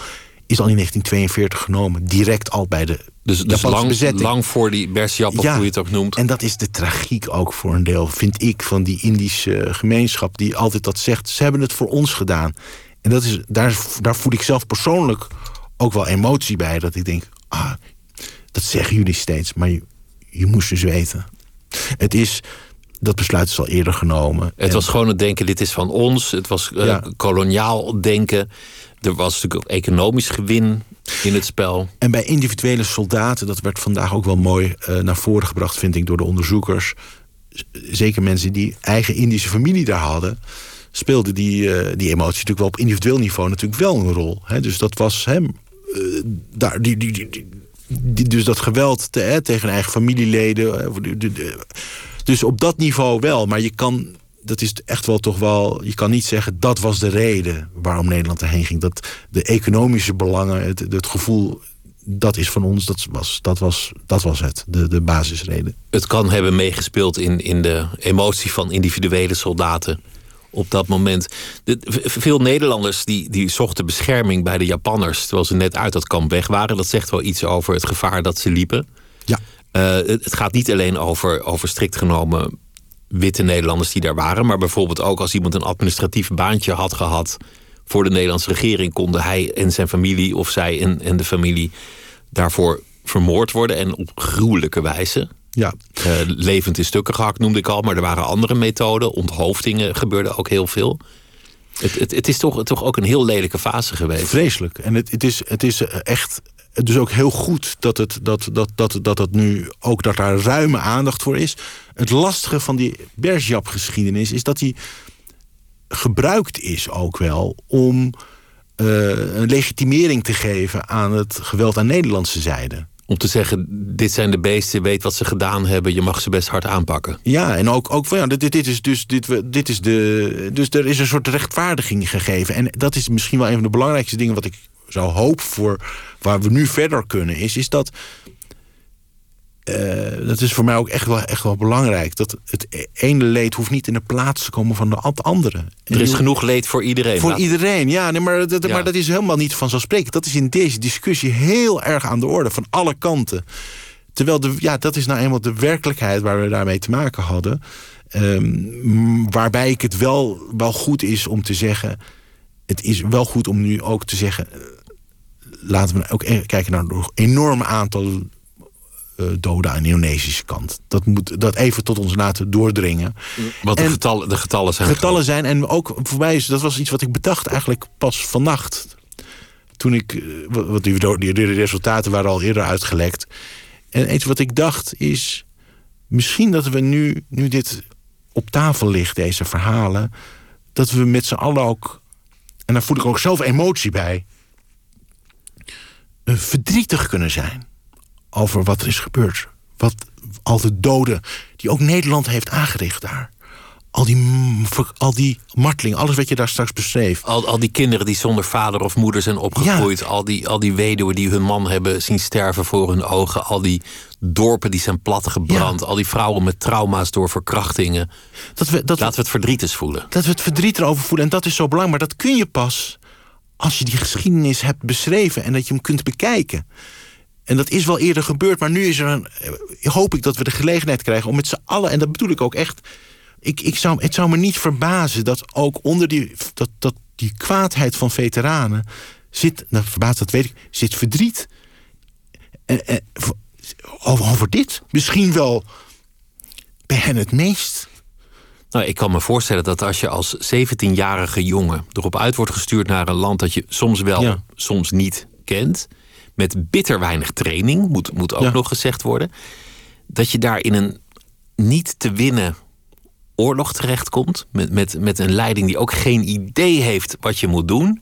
is al in 1942 genomen, direct al bij de dus, dus lang, bezetting. lang voor die Bersiap, of ja, hoe je het ook noemt. En dat is de tragiek ook voor een deel, vind ik, van die Indische gemeenschap... die altijd dat zegt, ze hebben het voor ons gedaan. En dat is, daar, daar voel ik zelf persoonlijk ook wel emotie bij. Dat ik denk, ah, dat zeggen jullie steeds, maar je, je moest dus weten. Het is, dat besluit is al eerder genomen. Het was gewoon het denken, dit is van ons. Het was uh, koloniaal denken. Er was natuurlijk ook economisch gewin in het spel. En bij individuele soldaten, dat werd vandaag ook wel mooi uh, naar voren gebracht, vind ik, door de onderzoekers. Zeker mensen die eigen Indische familie daar hadden speelde die, uh, die emotie natuurlijk wel op individueel niveau natuurlijk wel een rol. Hè? Dus dat was hem. Uh, daar, die, die, die, die, dus dat geweld te, hè, tegen eigen familieleden. Dus op dat niveau wel. Maar je kan, dat is echt wel toch wel. Je kan niet zeggen dat was de reden waarom Nederland erheen ging. Dat de economische belangen, het, het gevoel dat is van ons, dat was, dat was, dat was het, de, de basisreden. Het kan hebben meegespeeld in, in de emotie van individuele soldaten op dat moment. De, veel Nederlanders die, die zochten bescherming bij de Japanners... terwijl ze net uit dat kamp weg waren. Dat zegt wel iets over het gevaar dat ze liepen. Ja. Uh, het, gaat niet alleen over, over strikt genomen witte Nederlanders die daar waren... maar bijvoorbeeld ook als iemand een administratief baantje had gehad... voor de Nederlandse regering konden hij en zijn familie of zij en, en de familie daarvoor vermoord worden en op gruwelijke wijze. Ja. Uh, levend in stukken gehakt noemde ik al, maar er waren andere methoden. Onthoofdingen gebeurde ook heel veel. Het, het, het is toch, toch ook een heel lelijke fase geweest. Vreselijk. En het, het, is, het is echt dus ook heel goed dat het, dat, dat, dat, dat het nu ook dat daar ruime aandacht voor is. Het lastige van die Bergjap-geschiedenis is dat die gebruikt is ook wel om uh, een legitimering te geven aan het geweld aan Nederlandse zijde. Om te zeggen, dit zijn de beesten, weet wat ze gedaan hebben, je mag ze best hard aanpakken. Ja, en ook, ook van ja, dit, dit is dus, dit, dit is de. Dus er is een soort rechtvaardiging gegeven. En dat is misschien wel een van de belangrijkste dingen wat ik zou hopen voor waar we nu verder kunnen, is, is dat uh, dat is voor mij ook echt wel, echt wel belangrijk. Dat het ene leed hoeft niet in de plaats te komen van de andere. Er is genoeg leed voor iedereen. Voor iedereen, ja, nee, maar, dat, ja. maar dat is helemaal niet vanzelfsprekend. Dat is in deze discussie heel erg aan de orde, van alle kanten. Terwijl de, ja, dat is nou eenmaal de werkelijkheid waar we daarmee te maken hadden. Um, waarbij ik het wel, wel goed is om te zeggen... het is wel goed om nu ook te zeggen... laten we ook e-, kijken naar een enorm aantal uh, doden aan de Indonesische kant. Dat moet dat even tot ons laten doordringen. Want de, getallen, de getallen zijn. Getallen zijn. En ook voor mij is dat was iets wat ik bedacht eigenlijk pas vannacht. Toen ik. Eh, wat die, die, die resultaten waren al eerder uitgelekt. En iets wat ik dacht is. Misschien dat we nu, nu dit op tafel ligt, deze verhalen. Dat we met z'n allen ook. En daar voel ik ook zelf emotie bij. Uh, verdrietig kunnen zijn over wat er is gebeurd. Wat, al de doden die ook Nederland heeft aangericht daar. Al die, al die marteling, alles wat je daar straks beschreef. Al, al die kinderen die zonder vader of moeder zijn opgegroeid. Al, die, al die weduwen die hun man hebben zien sterven voor hun ogen. Al die dorpen die zijn platgebrand. Ja. Al die vrouwen met trauma's door verkrachtingen. Dat we, dat Laten we het verdriet eens voelen. Dat we het verdriet erover voelen. En dat is zo belangrijk. Maar dat kun je pas als je die geschiedenis hebt beschreven. En dat je hem kunt bekijken. En dat is wel eerder gebeurd, maar nu is er een, eh, hoop ik dat we de gelegenheid krijgen om met z'n allen, en dat bedoel ik ook echt. Ik, ik zou, het zou me niet verbazen dat ook onder die, dat, dat, die kwaadheid van veteranen zit, nou, verbaasd, dat weet ik, zit verdriet. En, en, over, over dit. Misschien wel bij hen het meest. Nou, ik kan me voorstellen dat als je als 17-jarige jongen erop uit wordt gestuurd naar een land dat je soms wel, soms niet kent met bitter weinig training, moet, moet ook nog gezegd worden. Dat je daar in een niet te winnen oorlog terechtkomt. Met, met, met een leiding die ook geen idee heeft wat je moet doen.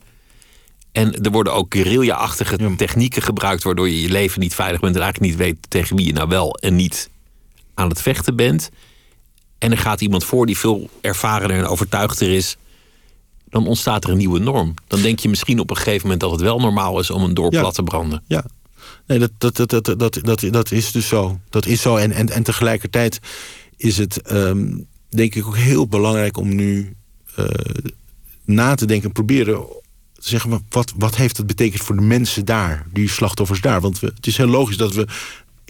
En er worden ook guerrilla-achtige technieken gebruikt... waardoor je je leven niet veilig bent... en eigenlijk niet weet tegen wie je nou wel en niet aan het vechten bent. En er gaat iemand voor die veel ervarener en overtuigder is dan ontstaat er een nieuwe norm. Dan denk je misschien op een gegeven moment dat het wel normaal is om een dorp plat te branden. Ja, nee, dat, dat, dat, dat, dat, dat, dat is dus zo. Dat is zo. En, en, en tegelijkertijd is het, um, denk ik, ook heel belangrijk om nu uh, na te denken, proberen te zeggen, wat, wat heeft het betekend voor de mensen daar, die slachtoffers daar? Want we, het is heel logisch dat we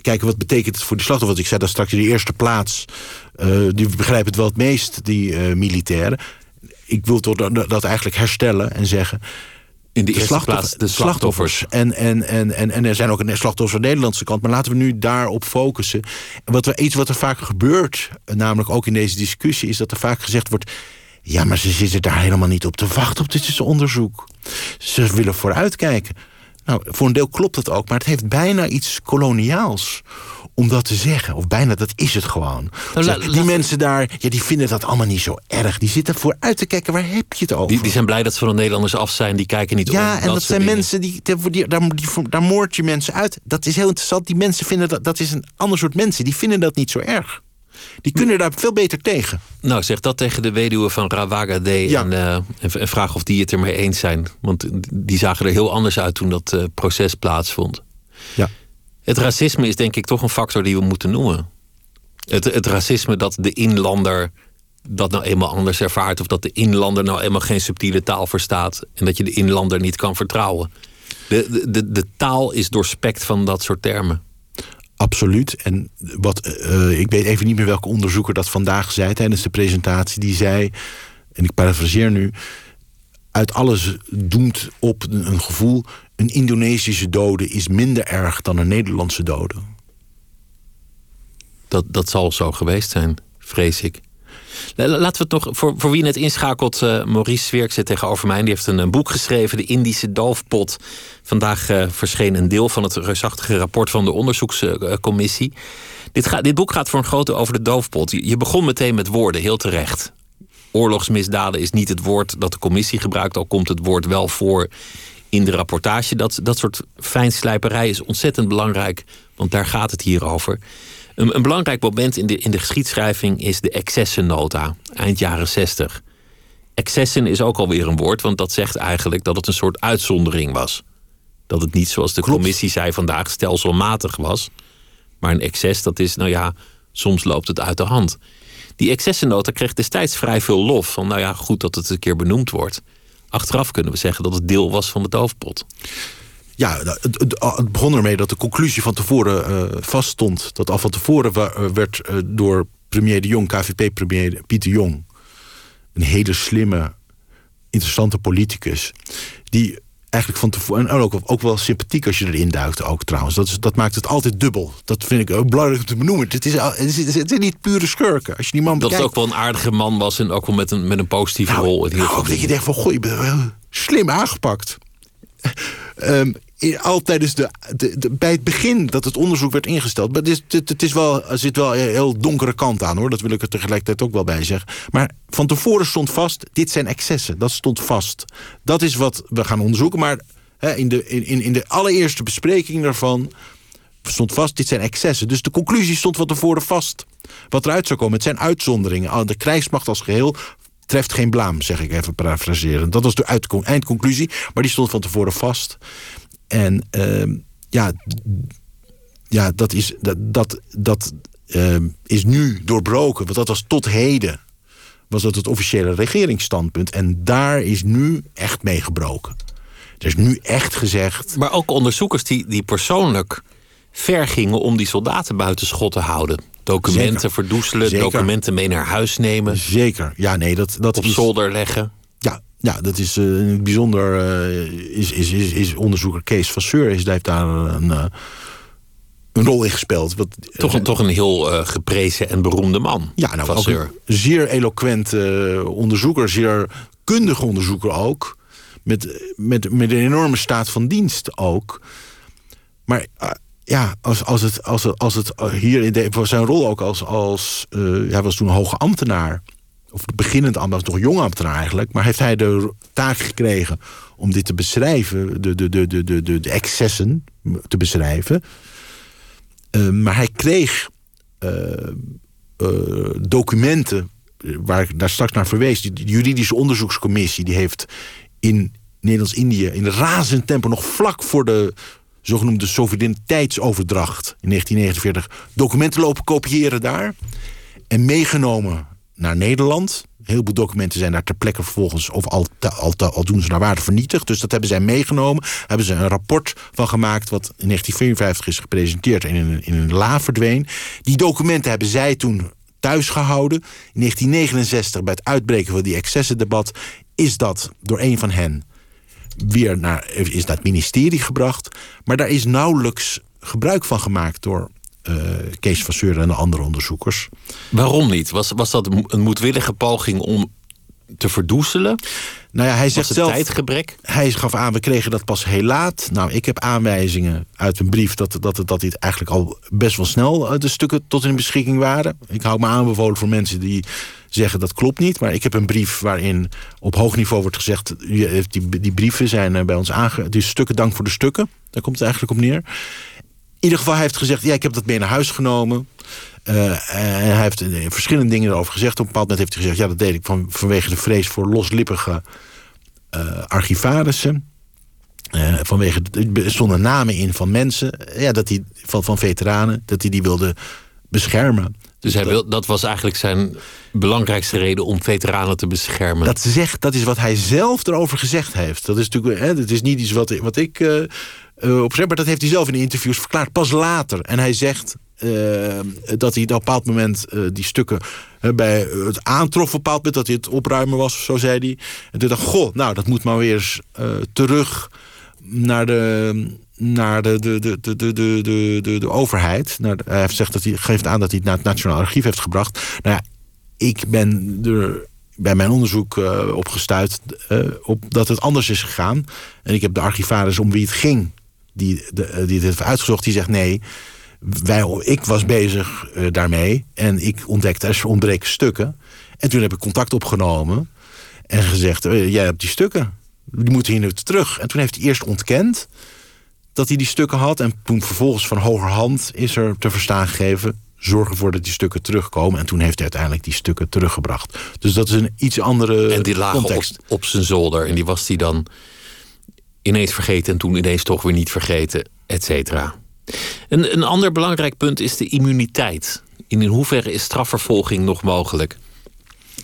kijken wat betekent het voor die slachtoffers. Ik zei daar straks in de eerste plaats, uh, die begrijpen het wel het meest, die uh, militairen ik wil toch dat eigenlijk herstellen en zeggen... In de, eerste plaats de slachtoffers. En, en, en, en, en er zijn ook een slachtoffers aan de Nederlandse kant. Maar laten we nu daarop focussen. Wat we, iets wat er vaak gebeurt, namelijk ook in deze discussie... is dat er vaak gezegd wordt... ja, maar ze zitten daar helemaal niet op te wachten op dit onderzoek. Ze willen vooruitkijken. Nou, voor een deel klopt dat ook, maar het heeft bijna iets koloniaals om dat te zeggen. Of bijna, dat is het gewoon. Nou, die mensen daar, ja, die vinden dat allemaal niet zo erg. Die zitten voor uit te kijken, waar heb je het over? Die, die zijn blij dat ze van de Nederlanders af zijn, die kijken niet ja, om. Ja, en dat, zijn mensen, die, die, daar, die, daar moord je mensen uit. Dat is heel interessant. Die mensen vinden dat, dat is een ander soort mensen. Die vinden dat niet zo erg. Die kunnen daar veel beter tegen. Nou, zeg dat tegen de weduwe van Rawaga D. En, uh, en, vraag of die het ermee eens zijn. Want die zagen er heel anders uit toen dat uh, proces plaatsvond. Ja. Het racisme is denk ik toch een factor die we moeten noemen. Het, het racisme dat de inlander dat nou eenmaal anders ervaart. Of dat de inlander nou eenmaal geen subtiele taal verstaat. En dat je de inlander niet kan vertrouwen. De, de, de, taal is doorspekt van dat soort termen. Absoluut. En wat, uh, ik weet even niet meer welke onderzoeker dat vandaag zei tijdens de presentatie. Die zei, en ik parafraseer nu. uit alles doemt op een gevoel... een Indonesische dode is minder erg dan een Nederlandse dode. Dat, dat zal zo geweest zijn, vrees ik. Laten we het nog, voor, voor wie net inschakelt, uh, Maurice Zwierk zit tegenover mij. Die heeft een, boek geschreven, De Indische Doofpot. Vandaag uh, verscheen een deel van het reusachtige rapport van de onderzoekscommissie. Dit, dit boek gaat voor een grote over de doofpot. Je, je begon meteen met woorden, heel terecht. Oorlogsmisdaden is niet het woord dat de commissie gebruikt, al komt het woord wel voor in de rapportage. Dat, dat soort fijnslijperij is ontzettend belangrijk, want daar gaat het hier over. Een, een, belangrijk moment in de, in de geschiedschrijving is de excessennota, eind jaren 60. Excessen is ook alweer een woord, want dat zegt eigenlijk dat het een soort uitzondering was. Dat het niet zoals de commissie zei vandaag stelselmatig was. Maar een excess, dat is, nou ja, soms loopt het uit de hand. Die excessennota kreeg destijds vrij veel lof. Van nou ja, goed dat het een keer benoemd wordt. Achteraf kunnen we zeggen dat het deel was van de doofpot. Ja, het, het, begon ermee dat de conclusie van tevoren uh, vaststond. Dat al van tevoren uh, werd uh, door premier de Jong, KVP-premier Pieter Jong... een hele slimme, interessante politicus... die eigenlijk van tevoren... en ook, ook wel sympathiek als je erin duikt ook trouwens. Dat, is, dat maakt het altijd dubbel. Dat vind ik ook belangrijk om te benoemen. Het is, het is, het is niet pure schurken. Als je die man dat het ook wel een aardige man was... en ook wel met een, met een positieve nou, rol. In nou, dat je denkt van, goh, je bent wel slim aangepakt. um, al tijdens de, de, bij het begin dat het onderzoek werd ingesteld. Maar het, is, het, is wel, zit wel een heel donkere kant aan hoor. Dat wil ik er tegelijkertijd ook wel bij zeggen. Maar van tevoren stond vast: dit zijn excessen. Dat stond vast. Dat is wat we gaan onderzoeken. Maar hè, in, de, in, in de allereerste bespreking daarvan stond vast: dit zijn excessen. Dus de conclusie stond van tevoren vast. Wat eruit zou komen, het zijn uitzonderingen. De krijgsmacht als geheel treft geen blaam, zeg ik even parafraseren. Dat was de eindconclusie, maar die stond van tevoren vast. En uh, ja, ja, dat is, dat, dat, dat uh, is nu doorbroken. Want dat was tot heden was dat het officiële regeringsstandpunt. En daar is nu echt mee gebroken. Er is nu echt gezegd... Maar ook onderzoekers die, die persoonlijk ver gingen... om die soldaten buiten schot te houden. Documenten Zeker. verdoezelen, Zeker. documenten mee naar huis nemen. Zeker, ja nee, dat, dat Op is... zolder leggen. Ja, dat is uh, in het bijzonder. Uh, is, is, is, is onderzoeker Kees Vasseur is, heeft daar een, uh, een rol in gespeeld. Wat, toch, een, toch een heel geprezen en beroemde man. Ja, nou, ook een zeer eloquent onderzoeker, zeer kundig onderzoeker ook. Met, met, met een enorme staat van dienst ook. Maar ja, als, als, het, als, het, als het hier in de, voor zijn rol ook als. als hij was toen een hoge ambtenaar of beginnend ambtenaar, nog jong ambtenaar eigenlijk... maar heeft hij de taak gekregen om dit te beschrijven... de, de, de, de, de, de excessen te beschrijven. Uh, maar hij kreeg uh, uh, documenten waar ik daar straks naar verwees. Die juridische onderzoekscommissie die heeft in Nederlands-Indië... in razend tempo nog vlak voor de zogenoemde soevereiniteitsoverdracht... in 1949 documenten lopen kopiëren daar... en meegenomen naar Nederland. Een heleboel documenten zijn daar ter plekke vervolgens... of al, al, al doen ze naar waarde vernietigd. Dus dat hebben zij meegenomen. Hebben ze een rapport van gemaakt... wat in 1954 is gepresenteerd en in een, in een la verdween. Die documenten hebben zij toen thuis gehouden. In 1969, bij het uitbreken van die excessendebat... is dat door een van hen weer naar, is naar het ministerie gebracht. Maar daar is nauwelijks gebruik van gemaakt door uh, Kees Vasseur en de andere onderzoekers. Waarom niet? Was, was dat een moedwillige poging om te verdoezelen? Nou ja, hij zegt het zelf. tijdgebrek? Hij gaf aan, we kregen dat pas heel laat. Nou, ik heb aanwijzingen uit een brief dat, dat, dat dit eigenlijk al best wel snel de stukken tot in beschikking waren. Ik hou me aanbevolen voor mensen die zeggen dat klopt niet. Maar ik heb een brief waarin op hoog niveau wordt gezegd... die, die brieven zijn bij ons aange... Die stukken, dank voor de stukken. Daar komt het eigenlijk op neer ieder geval, hij heeft gezegd... ja, ik heb dat mee naar huis genomen. Uh, en hij heeft verschillende dingen erover gezegd. Op een bepaald moment heeft hij gezegd... ja, dat deed ik van, vanwege de vrees voor loslippige uh, archivarissen. Vanwege, er stonden namen in van mensen... Ja, dat hij, van, van veteranen, dat hij die wilde beschermen. Dus hij wil, dat was eigenlijk zijn belangrijkste reden om veteranen te beschermen. Dat, zegt, dat is wat hij zelf erover gezegd heeft. Dat is natuurlijk hè, dat is niet iets wat, wat ik uh, op zeg, maar dat heeft hij zelf in de interviews verklaard. Pas later. En hij zegt, dat hij op een bepaald moment die stukken bij het aantrof op een bepaald moment dat hij het opruimen was, zo zei hij. En toen dacht goh, nou dat moet maar weer eens terug naar de, naar de, de, de, de, de, de, de, overheid. Hij heeft dat hij geeft aan dat hij het naar het Nationaal Archief heeft gebracht. Nou ja, ik ben er bij mijn onderzoek uh, op gestuurd uh, op dat het anders is gegaan. En ik heb de archivaris om wie het ging, die, de, eh, die het heeft uitgezocht, die zegt nee. Wij, ik was bezig daarmee en ik ontdekte er ontbreken stukken. En toen heb ik contact opgenomen en gezegd: Jij hebt die stukken, die moeten hier nu terug. En toen heeft hij eerst ontkend dat hij die stukken had. En toen vervolgens van hogerhand is er te verstaan gegeven zorg ervoor dat die stukken terugkomen. En toen heeft hij uiteindelijk die stukken teruggebracht. Dus dat is een iets andere En die lagen context. Op, op zijn zolder. En die was hij dan ineens vergeten... en toen ineens toch weer niet vergeten, et cetera. Een, een ander belangrijk punt is de immuniteit. In hoeverre is strafvervolging nog mogelijk?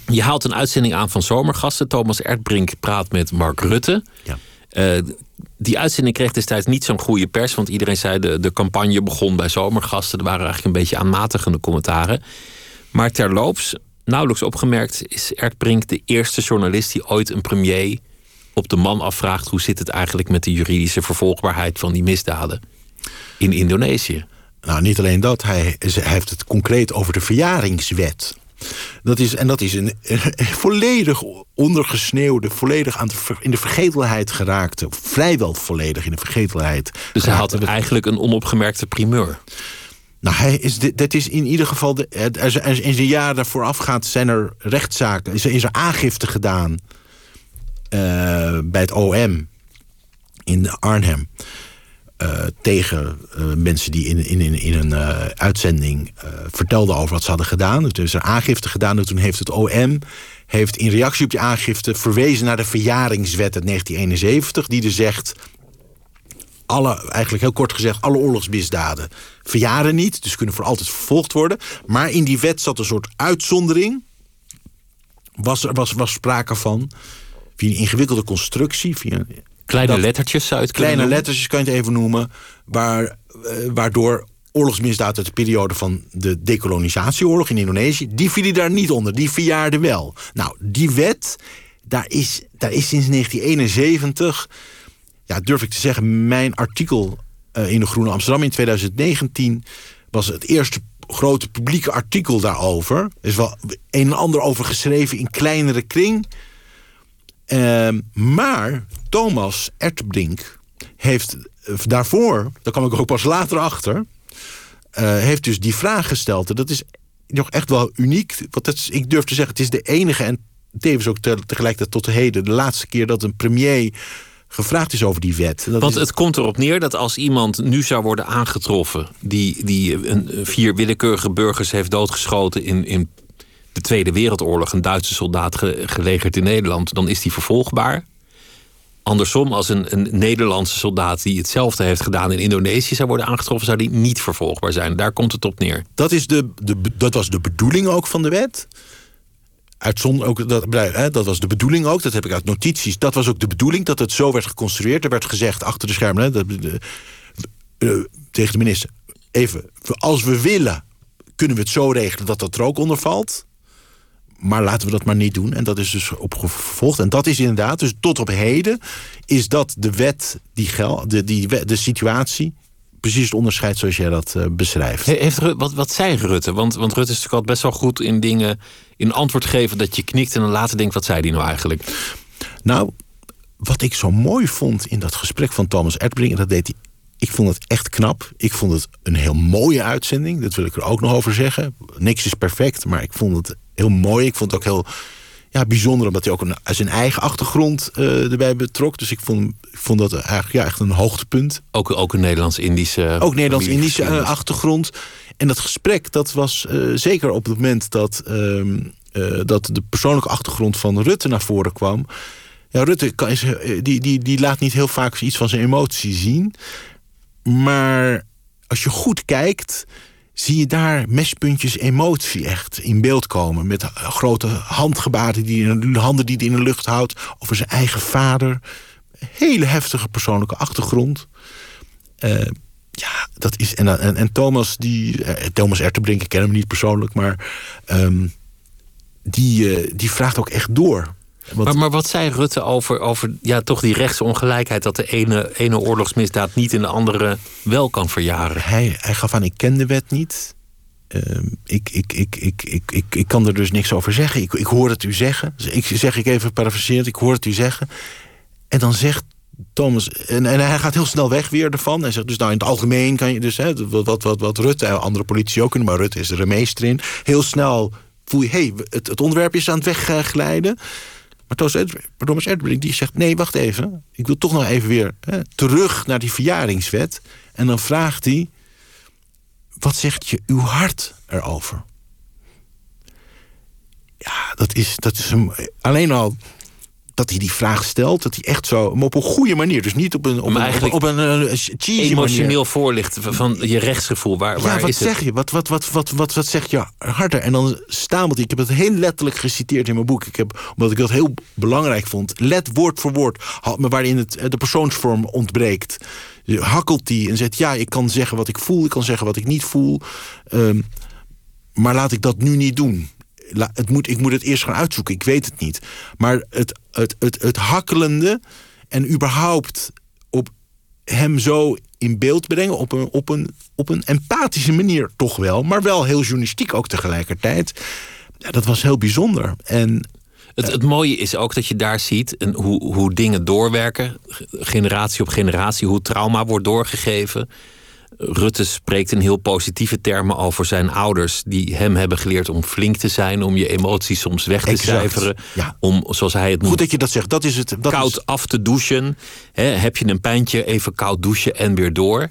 Je haalt een uitzending aan van Zomergasten. Thomas Erdbrink praat met Mark Rutte. Ja. Uh, die uitzending kreeg destijds niet zo'n goede pers. Want iedereen zei de, de campagne begon bij zomergasten. Er waren eigenlijk een beetje aanmatigende commentaren. Maar terloops, nauwelijks opgemerkt, is Erdbrink de eerste journalist die ooit een premier op de man afvraagt: hoe zit het eigenlijk met de juridische vervolgbaarheid van die misdaden in Indonesië? Nou, niet alleen dat, hij, hij heeft het concreet over de verjaringswet. Dat is, en dat is een, volledig ondergesneeuwde, volledig aan de, in de vergetelheid geraakte, vrijwel volledig in de vergetelheid. Dus hij had eigenlijk een onopgemerkte primeur. Nou, hij is, dit is in ieder geval. De, in zijn jaar daarvoor afgaat zijn er rechtszaken. Is er, is er aangifte gedaan uh, bij het OM in Arnhem. Uh, tegen uh, mensen die in, in, in, in een uh, uitzending vertelden over wat ze hadden gedaan. Dus er is er aangifte gedaan en toen heeft het OM heeft in reactie op die aangifte verwezen naar de verjaringswet uit 1971, die er zegt. Alle, eigenlijk heel kort gezegd, alle oorlogsmisdaden verjaren niet, dus kunnen voor altijd vervolgd worden. Maar in die wet zat een soort uitzondering. Was er was, was sprake van, via een ingewikkelde constructie, via Kleine lettertjes het Kleine lettertjes kan je het even noemen. Waar, uh, waardoor oorlogsmisdaad uit de periode van de decolonisatieoorlog in Indonesië... die vielen daar niet onder, die verjaarden wel. Nou, die wet, daar is, daar is sinds 1971... ja, durf ik te zeggen, mijn artikel uh, in de Groene Amsterdam in 2019... was het eerste grote publieke artikel daarover. Er is wel een en ander over geschreven in kleinere kring... Uh, maar Thomas Ertbrink heeft daarvoor, daar kwam ik ook pas later achter, uh, heeft dus die vraag gesteld. En dat is nog echt wel uniek. Want dat is, ik durf te zeggen, het is de enige en tevens ook te, tegelijkertijd tot de heden de laatste keer dat een premier gevraagd is over die wet. Dat Want het komt erop neer dat als iemand nu zou worden aangetroffen... die, die een, vier willekeurige burgers heeft doodgeschoten in, in de Tweede Wereldoorlog een Duitse soldaat gelegerd in Nederland, dan is die vervolgbaar. Andersom, als een, een, Nederlandse soldaat die hetzelfde heeft gedaan in Indonesië zou worden aangetroffen, zou die niet vervolgbaar zijn. Daar komt het op neer. Dat, is de, de, dat was de bedoeling ook van de wet. Uitzonder ook, dat, dat was de bedoeling ook, dat heb ik uit notities. Dat was ook de bedoeling dat het zo werd geconstrueerd. Er werd gezegd achter de schermen de, uh, tegen de minister: even, als we willen, kunnen we het zo regelen dat dat er ook onder valt maar laten we dat maar niet doen. En dat is dus opgevolgd. En dat is inderdaad, dus tot op heden... is dat de wet die geldt, de, die, de situatie... precies het onderscheid zoals jij dat uh, beschrijft. Heeft, wat, wat zei Rutte? Want, want Rutte is natuurlijk altijd best wel goed in dingen... in antwoord geven dat je knikt en dan later denkt... wat zei hij nou eigenlijk? Nou, wat ik zo mooi vond in dat gesprek van Thomas Erdbrink... en dat deed hij ik vond het echt knap. Ik vond het een heel mooie uitzending. Dat wil ik er ook nog over zeggen. Niks is perfect, maar ik vond het heel mooi. Ik vond het ook heel ja, bijzonder, omdat hij ook een, zijn eigen achtergrond uh, erbij betrok. Dus ik vond, ik vond dat eigenlijk ja, echt een hoogtepunt. Ook, ook een Nederlands-Indische Ook Nederlands-Indische uh, achtergrond. En dat gesprek, dat was uh, zeker op het moment dat, ehm, dat de persoonlijke achtergrond van Rutte naar voren kwam. Ja, Rutte kan, die, die, die laat niet heel vaak iets van zijn emotie zien. Maar als je goed kijkt, zie je daar mespuntjes emotie echt in beeld komen. Met grote handgebaren, die handen die hij in de lucht houdt. Over zijn eigen vader. Hele heftige persoonlijke achtergrond. Uh, ja, dat is. En, en, en Thomas, die. eh, Thomas Ertebrink, ik ken hem niet persoonlijk, maar. ehm, die, eh, die vraagt ook echt door. Maar, maar wat zei Rutte over, over ja, toch die rechtsongelijkheid... dat de ene, ene oorlogsmisdaad niet in de andere wel kan verjaren? hij, hij gaf aan, ik ken de wet niet. Ehm, ik, ik, ik, ik, ik, ik, ik kan er dus niks over zeggen. Ik, ik hoor het u zeggen. Ik zeg ik even parafraseerd, ik hoor het u zeggen. En dan zegt Thomas, en, en hij gaat heel snel weg weer ervan. Hij zegt dus, nou in het algemeen kan je dus, hè, wat, wat, wat, wat Rutte en andere politici ook kunnen, maar Rutte is er een meester in. Heel snel voel je, hé, hey, het, het onderwerp is aan het wegglijden. Maar Thomas Erdbrink die zegt, nee, wacht even. Ik wil toch nog even weer hè, terug naar die verjaringswet. En dan vraagt hij, wat zegt je uw hart erover? Ja, dat is, dat is alleen al dat hij die vraag stelt, dat hij echt zo, maar op een goede manier, dus niet op een, op Maar een, op een, een, eh, manier. Emotioneel voorlichten van- je rechtsgevoel. Waar, Ja, waar wat is zeg het? je? Wat, wat, wat, wat, wat, wat zegt je harder? En dan stamelt hij. Ik heb het heel letterlijk geciteerd in mijn boek. Ik heb, omdat ik dat heel belangrijk vond. Let woord voor woord. Waarin het, eh, de persoonsvorm ontbreekt. Hakkelt hij en zegt: Ja, ik kan zeggen wat ik voel. Ik kan zeggen wat ik niet voel. Ehm, maar laat ik dat nu niet doen. Het moet, ik moet het eerst gaan uitzoeken. Ik weet het niet. Maar het, het, het, het hakkelende en überhaupt op hem zo in beeld brengen op een, op, een, op een empathische manier toch wel. Maar wel heel journalistiek ook tegelijkertijd. Ja, dat was heel bijzonder. En Het, het mooie is ook dat je daar ziet en hoe, hoe dingen doorwerken, generatie op generatie, hoe trauma wordt doorgegeven. Rutte spreekt in heel positieve termen over zijn ouders, die hem hebben geleerd om flink te zijn, om je emoties soms weg te Exact, cijferen, ja. om, zoals hij het goed noemt, dat je dat zegt. Dat is het. Dat koud is, af te douchen. Heb je een pijntje, even koud douchen en weer door.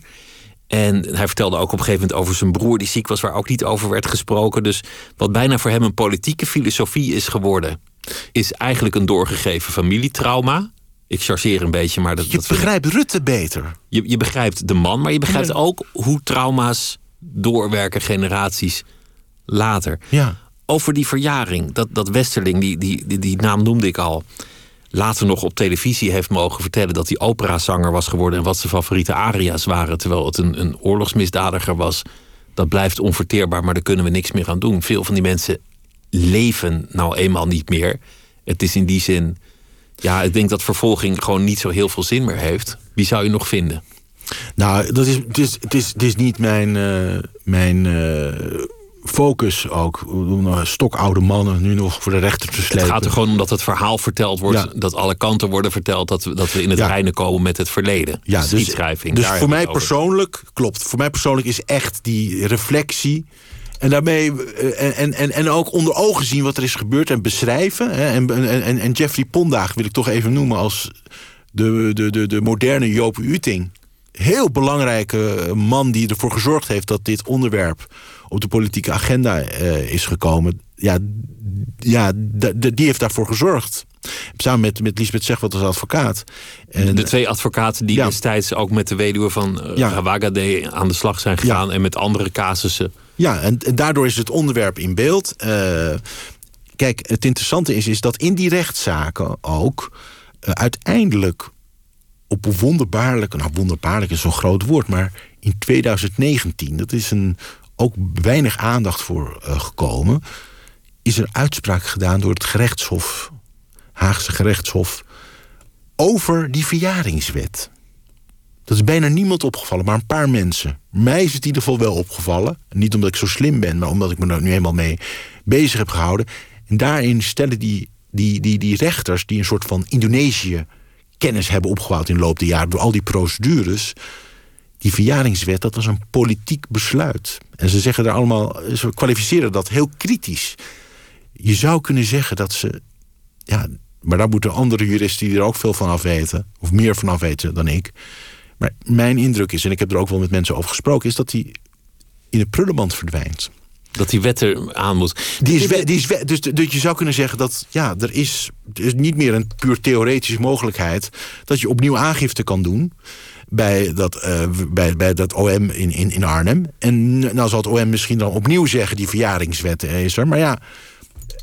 En hij vertelde ook op een gegeven moment over zijn broer die ziek was, waar ook niet over werd gesproken. Dus wat bijna voor hem een politieke filosofie is geworden, is eigenlijk een doorgegeven familietrauma. Ik chargeer een beetje, maar dat, je dat vind ik- begrijpt Rutte beter. je, je begrijpt de man, maar je begrijpt ook hoe trauma's doorwerken generaties later. Ja. Over die verjaring, dat, dat Westerling, die, die, die, die naam noemde ik al. Later nog op televisie heeft mogen vertellen dat hij operazanger was geworden en wat zijn favoriete aria's waren, terwijl het een, een oorlogsmisdadiger was. Dat blijft onverteerbaar, maar daar kunnen we niks meer aan doen. Veel van die mensen leven nou eenmaal niet meer. Het is in die zin, ja, ik denk dat vervolging gewoon niet zo heel veel zin meer heeft. Wie zou je nog vinden? Nou, dat is, het, is, het, is, het is niet mijn, eh, mijn eh, focus ook. Nou stokoude mannen nu nog voor de rechter te slepen. Het gaat er gewoon om dat het verhaal verteld wordt, Ja. dat alle kanten worden verteld, dat we, dat we in het Ja. reine komen met het verleden. Ja, dus, dus voor mij persoonlijk, klopt. Voor mij persoonlijk is echt die reflectie. En daarmee eh, en, en, en, ook onder ogen zien wat er is gebeurd en beschrijven. Hè. En, en, en- Jeffrey Pondaag wil ik toch even noemen als de, de, de, de moderne Joop Uting. Heel belangrijke man die ervoor gezorgd heeft dat dit onderwerp op de politieke agenda eh, is gekomen. Ja, ja die heeft daarvoor gezorgd. Samen met, met Lisbeth Zegwald als advocaat. En, De twee advocaten die Ja. destijds ook met de weduwe van uh, Ja. Aan de slag zijn gegaan en met andere casussen. Ja, en, en daardoor is het onderwerp in beeld. Eh, kijk, het interessante is, is dat in die rechtszaken ook eh, uiteindelijk op wonderbaarlijk, nou wonderbaarlijk is zo'n groot woord, maar in 2019, dat is een, ook weinig aandacht voor eh, gekomen, is er uitspraak gedaan door het gerechtshof, Haagse gerechtshof, over die verjaringswet. Dat is bijna niemand opgevallen, maar een paar mensen. Mij is het in ieder geval wel opgevallen. Niet omdat ik zo slim ben, maar omdat ik me er nu eenmaal mee bezig heb gehouden. En daarin stellen die, die, die, die rechters, die een soort van Indonesië kennis hebben opgebouwd in de loop der jaren, door al die procedures. Die verjaringswet, dat was een politiek besluit. En ze zeggen daar allemaal, ze kwalificeren dat heel kritisch. Je zou kunnen zeggen dat ze. Ja, maar daar moeten andere juristen die er ook veel van af weten, of meer van af weten dan ik. Maar mijn indruk is, en ik heb er ook wel met mensen over gesproken, is dat die in de prullenband verdwijnt. Dat die wet er aan moet. Die is, we- die is we- dus, dus je zou kunnen zeggen dat ja, er is, er is niet meer een puur theoretische mogelijkheid dat je opnieuw aangifte kan doen bij dat, eh, bij, bij dat OM in, in, in Arnhem. En nou zal het OM misschien dan opnieuw zeggen, die verjaringswet is er. Maar ja,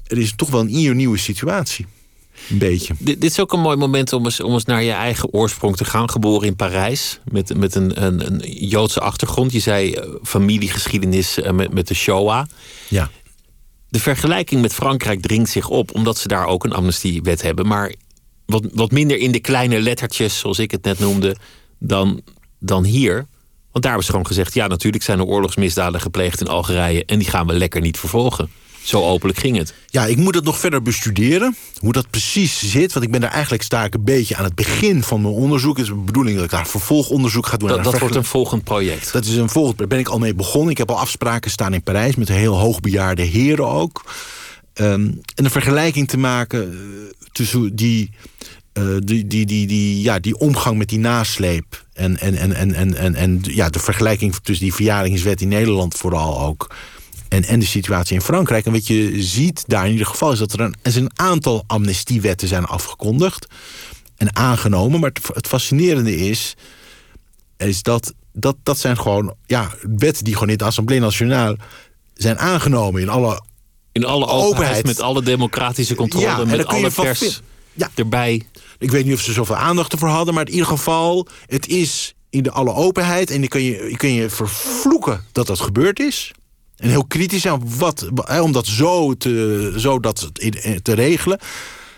er is toch wel een nieuwe situatie. Een beetje. Dit, dit is ook een mooi moment om eens, om eens naar je eigen oorsprong te gaan. Geboren in Parijs, met, met een, een, een Joodse achtergrond. Je zei eh, familiegeschiedenis eh, met, met de Shoah. Ja. De vergelijking met Frankrijk dringt zich op, omdat ze daar ook een amnestiewet hebben. Maar wat, wat minder in de kleine lettertjes, zoals ik het net noemde, dan, dan hier. Want daar hebben ze gewoon gezegd: ja, natuurlijk zijn er oorlogsmisdaden gepleegd in Algerije. En die gaan we lekker niet vervolgen. Zo openlijk ging het. Ja, ik moet het nog verder bestuderen. Hoe dat precies zit. Want ik ben daar eigenlijk sta ik een beetje aan het begin van mijn onderzoek. Het is de bedoeling dat ik daar vervolgonderzoek ga doen. Dat, dat wordt een volgend project. Dat is een volgend. Daar ben ik al mee begonnen. Ik heb al afspraken staan in Parijs met heel hoogbejaarde heren ook. Ehm, en een vergelijking te maken eh, tussen die, eh, die, die, die, die, ja, die omgang met die nasleep. En, en, en, en, en, en, en ja, de vergelijking tussen die verjaringswet in Nederland vooral ook. En, en de situatie in Frankrijk. En wat je ziet daar in ieder geval is dat er een, er is een aantal amnestiewetten zijn afgekondigd en aangenomen. Maar het, het fascinerende is, is dat, dat dat zijn gewoon ja, wetten die gewoon in de Assemblée Nationale zijn aangenomen in alle In alle openheid, Openheid. met alle democratische controle, Ja, en met alle pers. Ja. erbij. Ik weet niet of ze zoveel aandacht ervoor hadden, maar in ieder geval, het is in de alle openheid. En je kun je, je kun je vervloeken dat dat gebeurd is. En heel kritisch wat, om dat zo te, zo dat te- te regelen.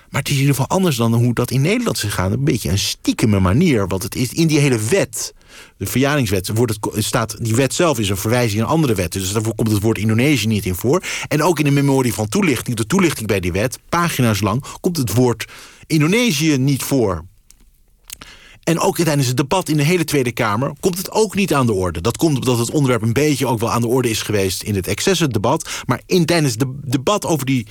Maar het is in ieder geval anders dan hoe dat in Nederland is gegaan. Een beetje een stiekeme manier. Want het is in die hele wet, de verjaringswet, wordt het, staat, die wet zelf is een verwijzing naar andere wetten. Dus daarvoor komt het woord Indonesië niet in voor. En ook in de memorie van toelichting, de toelichting bij die wet, pagina's lang, komt het woord Indonesië niet voor. En ook tijdens het debat in de hele Tweede Kamer komt het ook niet aan de orde. Dat komt omdat het onderwerp een beetje ook wel aan de orde is geweest in het excessendebat. Maar in, tijdens het debat over die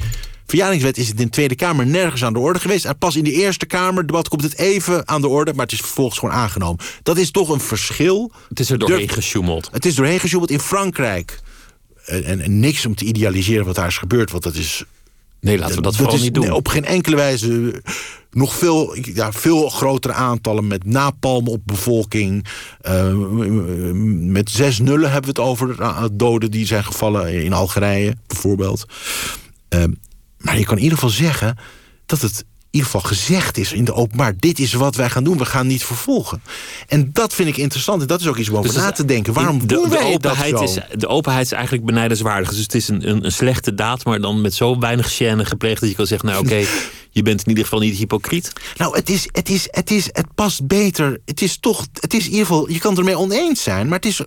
verjaringswet is het in de Tweede Kamer nergens aan de orde geweest. En pas in de Eerste Kamer debat komt het even aan de orde, maar het is vervolgens gewoon aangenomen. Dat is toch een verschil. Het is er doorheen gesjoemeld. Het is doorheen gesjoemeld in Frankrijk. En, en, en niks om te idealiseren wat daar is gebeurd, want dat is Nee, laten we dat, vooral is niet doen. nee, op geen enkele wijze nog veel, ja, veel grotere aantallen met napalm op bevolking. Eh, met zes nullen hebben we het over eh, doden die zijn gevallen in Algerije, bijvoorbeeld. Eh, maar je kan in ieder geval zeggen dat het in ieder geval gezegd is in de openbaar. Dit is wat wij gaan doen. We gaan niet vervolgen. En dat vind ik interessant. En dat is ook iets om over Dus na te denken. Waarom de, doen de wij dat openheid zo? is, de openheid is eigenlijk benijdenswaardig. Dus het is een, een, een slechte daad, maar dan met zo weinig gêne gepleegd... dat je kan zeggen, nou oké, je bent in ieder geval niet hypocriet. Nou, het is, het is, het is, het past beter. Het is toch, het is in ieder geval, je kan het ermee oneens zijn, maar het is,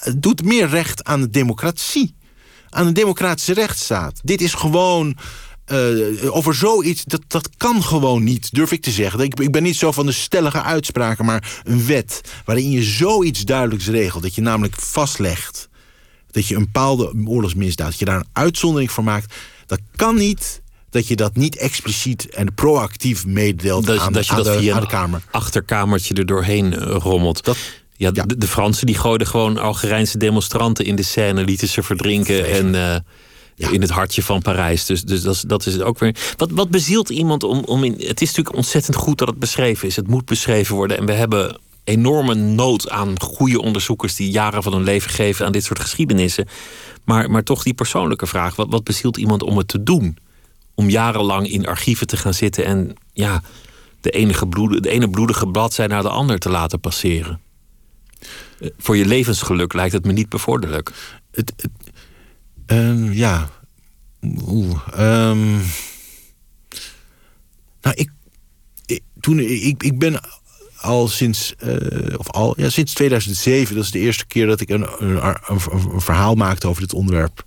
het doet meer recht aan de democratie, aan de democratische rechtsstaat. Dit is gewoon. eh, over zoiets, dat, dat kan gewoon niet, durf ik te zeggen. Ik, ik ben niet zo van de stellige uitspraken, maar een wet waarin je zoiets duidelijks regelt. Dat je namelijk vastlegt dat je een bepaalde oorlogsmisdaad, dat je daar een uitzondering voor maakt. Dat kan niet dat je dat niet expliciet en proactief meedeelt Dat, aan, dat je aan dat de, via aan de een Kamer. achterkamertje er doorheen eh, rommelt. Dat- ja, ja. De, de Fransen die gooiden gewoon Algerijnse demonstranten in de scène, lieten ze verdrinken en eh, in het hartje van Parijs. Dus, dus dat, is, dat is het ook weer. Wat, wat bezielt iemand om, om in. Het is natuurlijk ontzettend goed dat het beschreven is. Het moet beschreven worden. En we hebben enorme nood aan goede onderzoekers die jaren van hun leven geven aan dit soort geschiedenissen. Maar, maar toch die persoonlijke vraag: wat, wat bezielt iemand om het te doen? Om jarenlang in archieven te gaan zitten en ja, de, enige bloed, de ene bloedige bladzijde naar de ander te laten passeren. Eh, Voor je levensgeluk lijkt het me niet bevorderlijk. Het, ehm, ja. Oeh, ehm. nou, ik, toen, ik, ik ben al sinds, eh, of al, ja, sinds 2007, dat is de eerste keer dat ik een, een, een verhaal maakte over dit onderwerp.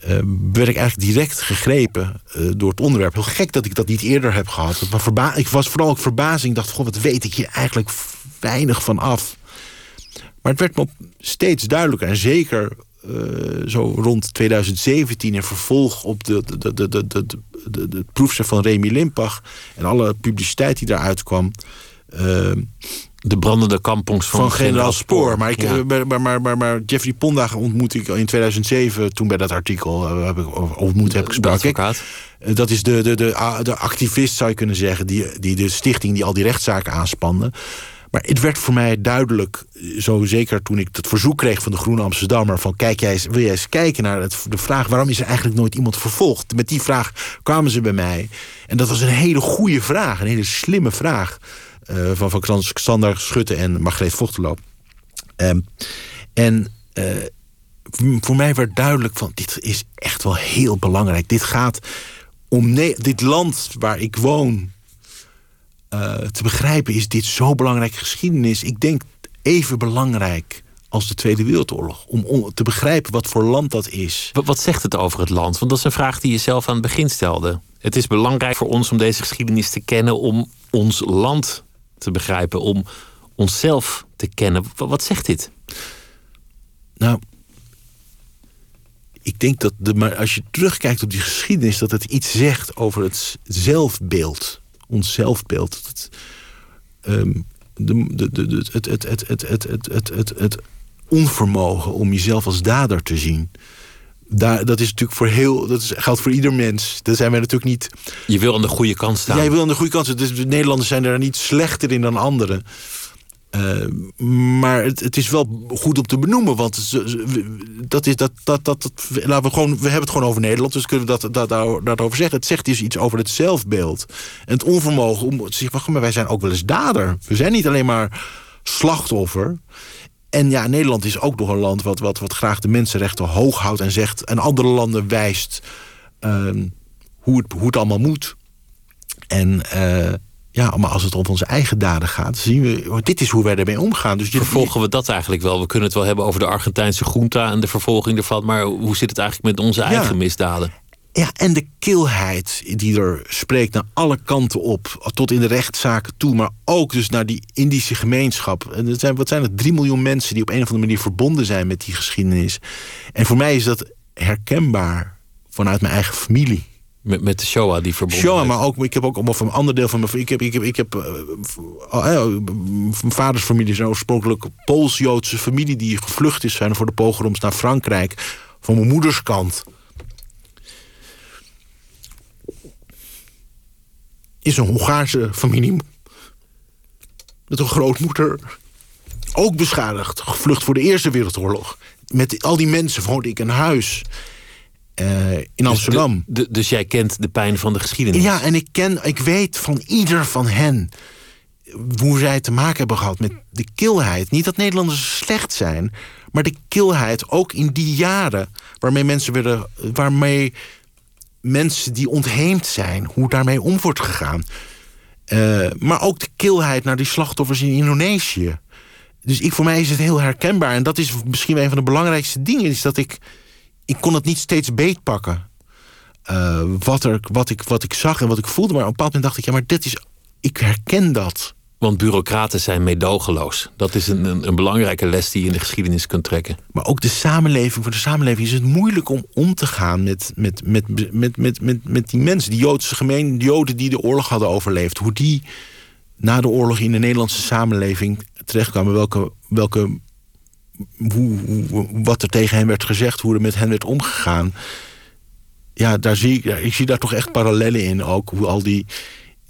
Eh, werd ik eigenlijk direct gegrepen eh, door het onderwerp. Heel gek dat ik dat niet eerder heb gehad. Maar verba ik was vooral ook verbazing. Ik dacht, goh, wat weet ik hier eigenlijk weinig van af. Maar het werd op steeds duidelijker. En zeker eh, zo rond 2017 in vervolg op de, de, de, de, de, de, de, de proefschrift van Remy Limpach... en alle publiciteit die daaruit kwam... De brandende kampongs van, van generaal Spoor. Maar, ik, Ja. eh, maar, maar, maar, Jeffrey Ponda ontmoette ik in 2007... toen bij dat artikel eh, heb ik ontmoet heb ik gesproken. Eh, Dat is de, de, de activist, zou je kunnen zeggen, die, die de stichting die al die rechtszaken aanspande. Maar het werd voor mij duidelijk, zo zeker toen ik het verzoek kreeg van de Groene Amsterdammer: van kijk jij, wil jij eens kijken naar het, de vraag waarom is er eigenlijk nooit iemand vervolgd? Met die vraag kwamen ze bij mij. En dat was een hele goede vraag, een hele slimme vraag. Uh, van, van Xander Schutte en Margreet Vochtelo. Um, en uh, voor mij werd duidelijk van dit is echt wel heel belangrijk. Dit gaat om dit land waar ik woon uh, te begrijpen is dit zo belangrijk geschiedenis. Ik denk even belangrijk als de Tweede Wereldoorlog. Om, om, te begrijpen wat voor land dat is. Wat, wat zegt het over het land? Want dat is een vraag die je zelf aan het begin stelde. Het is belangrijk voor ons om deze geschiedenis te kennen, om ons land te begrijpen, om onszelf te kennen. Wat, zegt dit? Nou, ik denk dat de, maar als je terugkijkt op die geschiedenis, dat het iets zegt over het zelfbeeld. Ons zelfbeeld. Het, um, de, de, de, het, het, het, het, het, het onvermogen om jezelf als dader te zien. Daar, dat is natuurlijk voor heel. Dat is, geldt voor ieder mens. Daar zijn wij natuurlijk niet. Je wil aan de goede kant staan. Ja, je wil aan de goede kant staan. Dus de Nederlanders zijn daar niet slechter in dan anderen. Uh, maar het, het, is wel goed om te benoemen, want dat is dat, dat, dat, dat, laten we, gewoon, we hebben het gewoon over Nederland, dus kunnen we dat, dat, dat, daarover zeggen. Het zegt dus iets over het zelfbeeld en het onvermogen om te zeggen: maar wij zijn ook wel eens dader. We zijn niet alleen maar slachtoffer. En ja, Nederland is ook nog een land wat, wat, wat graag de mensenrechten hoog houdt en zegt en andere landen wijst uh, hoe, het, hoe het allemaal moet. En. Uh, ja, maar als het om onze eigen daden gaat, zien we, oh, dit is hoe wij ermee omgaan. Dus Vervolgen we dat eigenlijk wel? We kunnen het wel hebben over de Argentijnse junta en de vervolging ervan, maar hoe zit het eigenlijk met onze eigen misdaden? Ja, en de kilheid die er spreekt naar alle kanten op, tot in de rechtszaken toe, maar ook dus naar die Indische gemeenschap. En er zijn, wat zijn het? Drie miljoen mensen die op een of andere manier verbonden zijn met die geschiedenis. En voor mij is dat herkenbaar vanuit mijn eigen familie. Met, met de Shoah die verbonden Shoah, maar ook, ik heb ook of een ander deel van mijn... Ik heb, ik heb, ik heb uh, mijn vaders familie is een oorspronkelijk Pools-Joodse familie... die gevlucht is zijn voor de pogroms naar Frankrijk. Van mijn moeders kant. Is een Hongaarse familie. Met een grootmoeder. Ook beschadigd. Gevlucht voor de Eerste Wereldoorlog. Met al die mensen woonde ik een huis... Uh, in dus Amsterdam. Dus, dus, jij kent de pijn van de geschiedenis? Ja, en ik, ken, ik weet van ieder van hen hoe zij te maken hebben gehad met de kilheid. Niet dat Nederlanders slecht zijn, maar de kilheid ook in die jaren waarmee mensen werden, waarmee mensen die ontheemd zijn, hoe daarmee om wordt gegaan. Uh, maar ook de kilheid naar die slachtoffers in Indonesië. Dus ik, voor mij is het heel herkenbaar. En dat is misschien een van de belangrijkste dingen. Is dat ik ik kon het niet steeds beetpakken. Uh, wat, er, wat, ik, wat ik zag en wat ik voelde. Maar op een bepaald moment dacht ik, ja, maar dit is. Ik herken dat. Want bureaucraten zijn meedogenloos. Dat is een, een, een, belangrijke les die je in de geschiedenis kunt trekken. Maar ook de samenleving, voor de samenleving is het moeilijk om om te gaan met, met, met, met, met, met, met die mensen. Die Joodse gemeen, die Joden die de oorlog hadden overleefd. Hoe die na de oorlog in de Nederlandse samenleving terechtkwamen. Welke, welke hoe, wat er tegen hen werd gezegd, hoe er met hen werd omgegaan. Ja, daar zie ik, ik zie daar toch echt parallellen in ook. Hoe al die,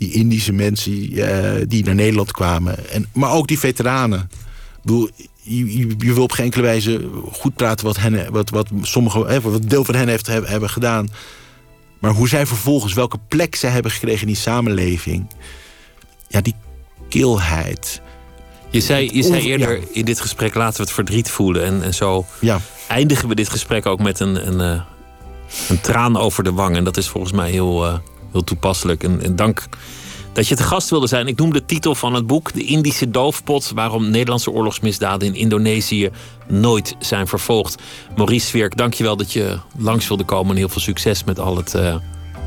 die Indische mensen uh, die naar Nederland kwamen. En, maar ook die veteranen. Ik bedoel, je, je, je, wil op geen enkele wijze goed praten wat, hen, wat, wat sommige, wat deel van hen heeft, hebben gedaan. Maar hoe zij vervolgens, welke plek zij hebben gekregen in die samenleving. Ja, die kilheid. Je zei, je zei eerder in dit gesprek laten we het verdriet voelen. En, en zo ja. eindigen we dit gesprek ook met een, een, een, eh, een traan over de wang. En dat is volgens mij heel, uh, heel toepasselijk. En, dank dat je te gast wilde zijn. Ik noem de titel van het boek: De Indische Doofpot. Waarom Nederlandse oorlogsmisdaden in Indonesië nooit zijn vervolgd. Maurice Swerk, dankjewel dat je langs wilde komen. En heel veel succes met al het uh,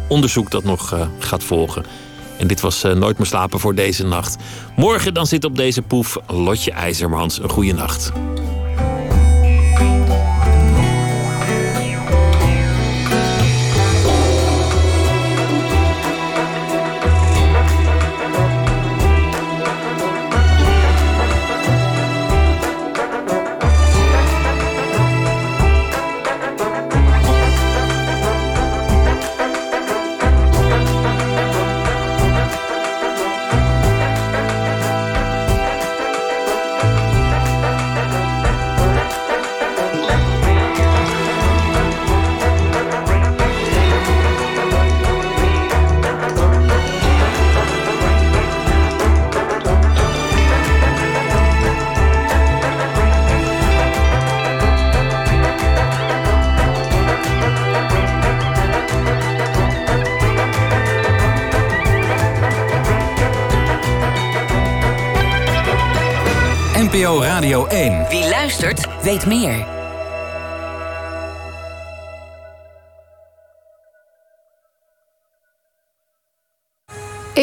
onderzoek dat nog uh, gaat volgen. En dit was uh, Nooit meer slapen voor deze nacht. Morgen dan zit op deze poef Lotje IJzermans. Een goede nacht. Radio 1. Wie luistert, weet meer.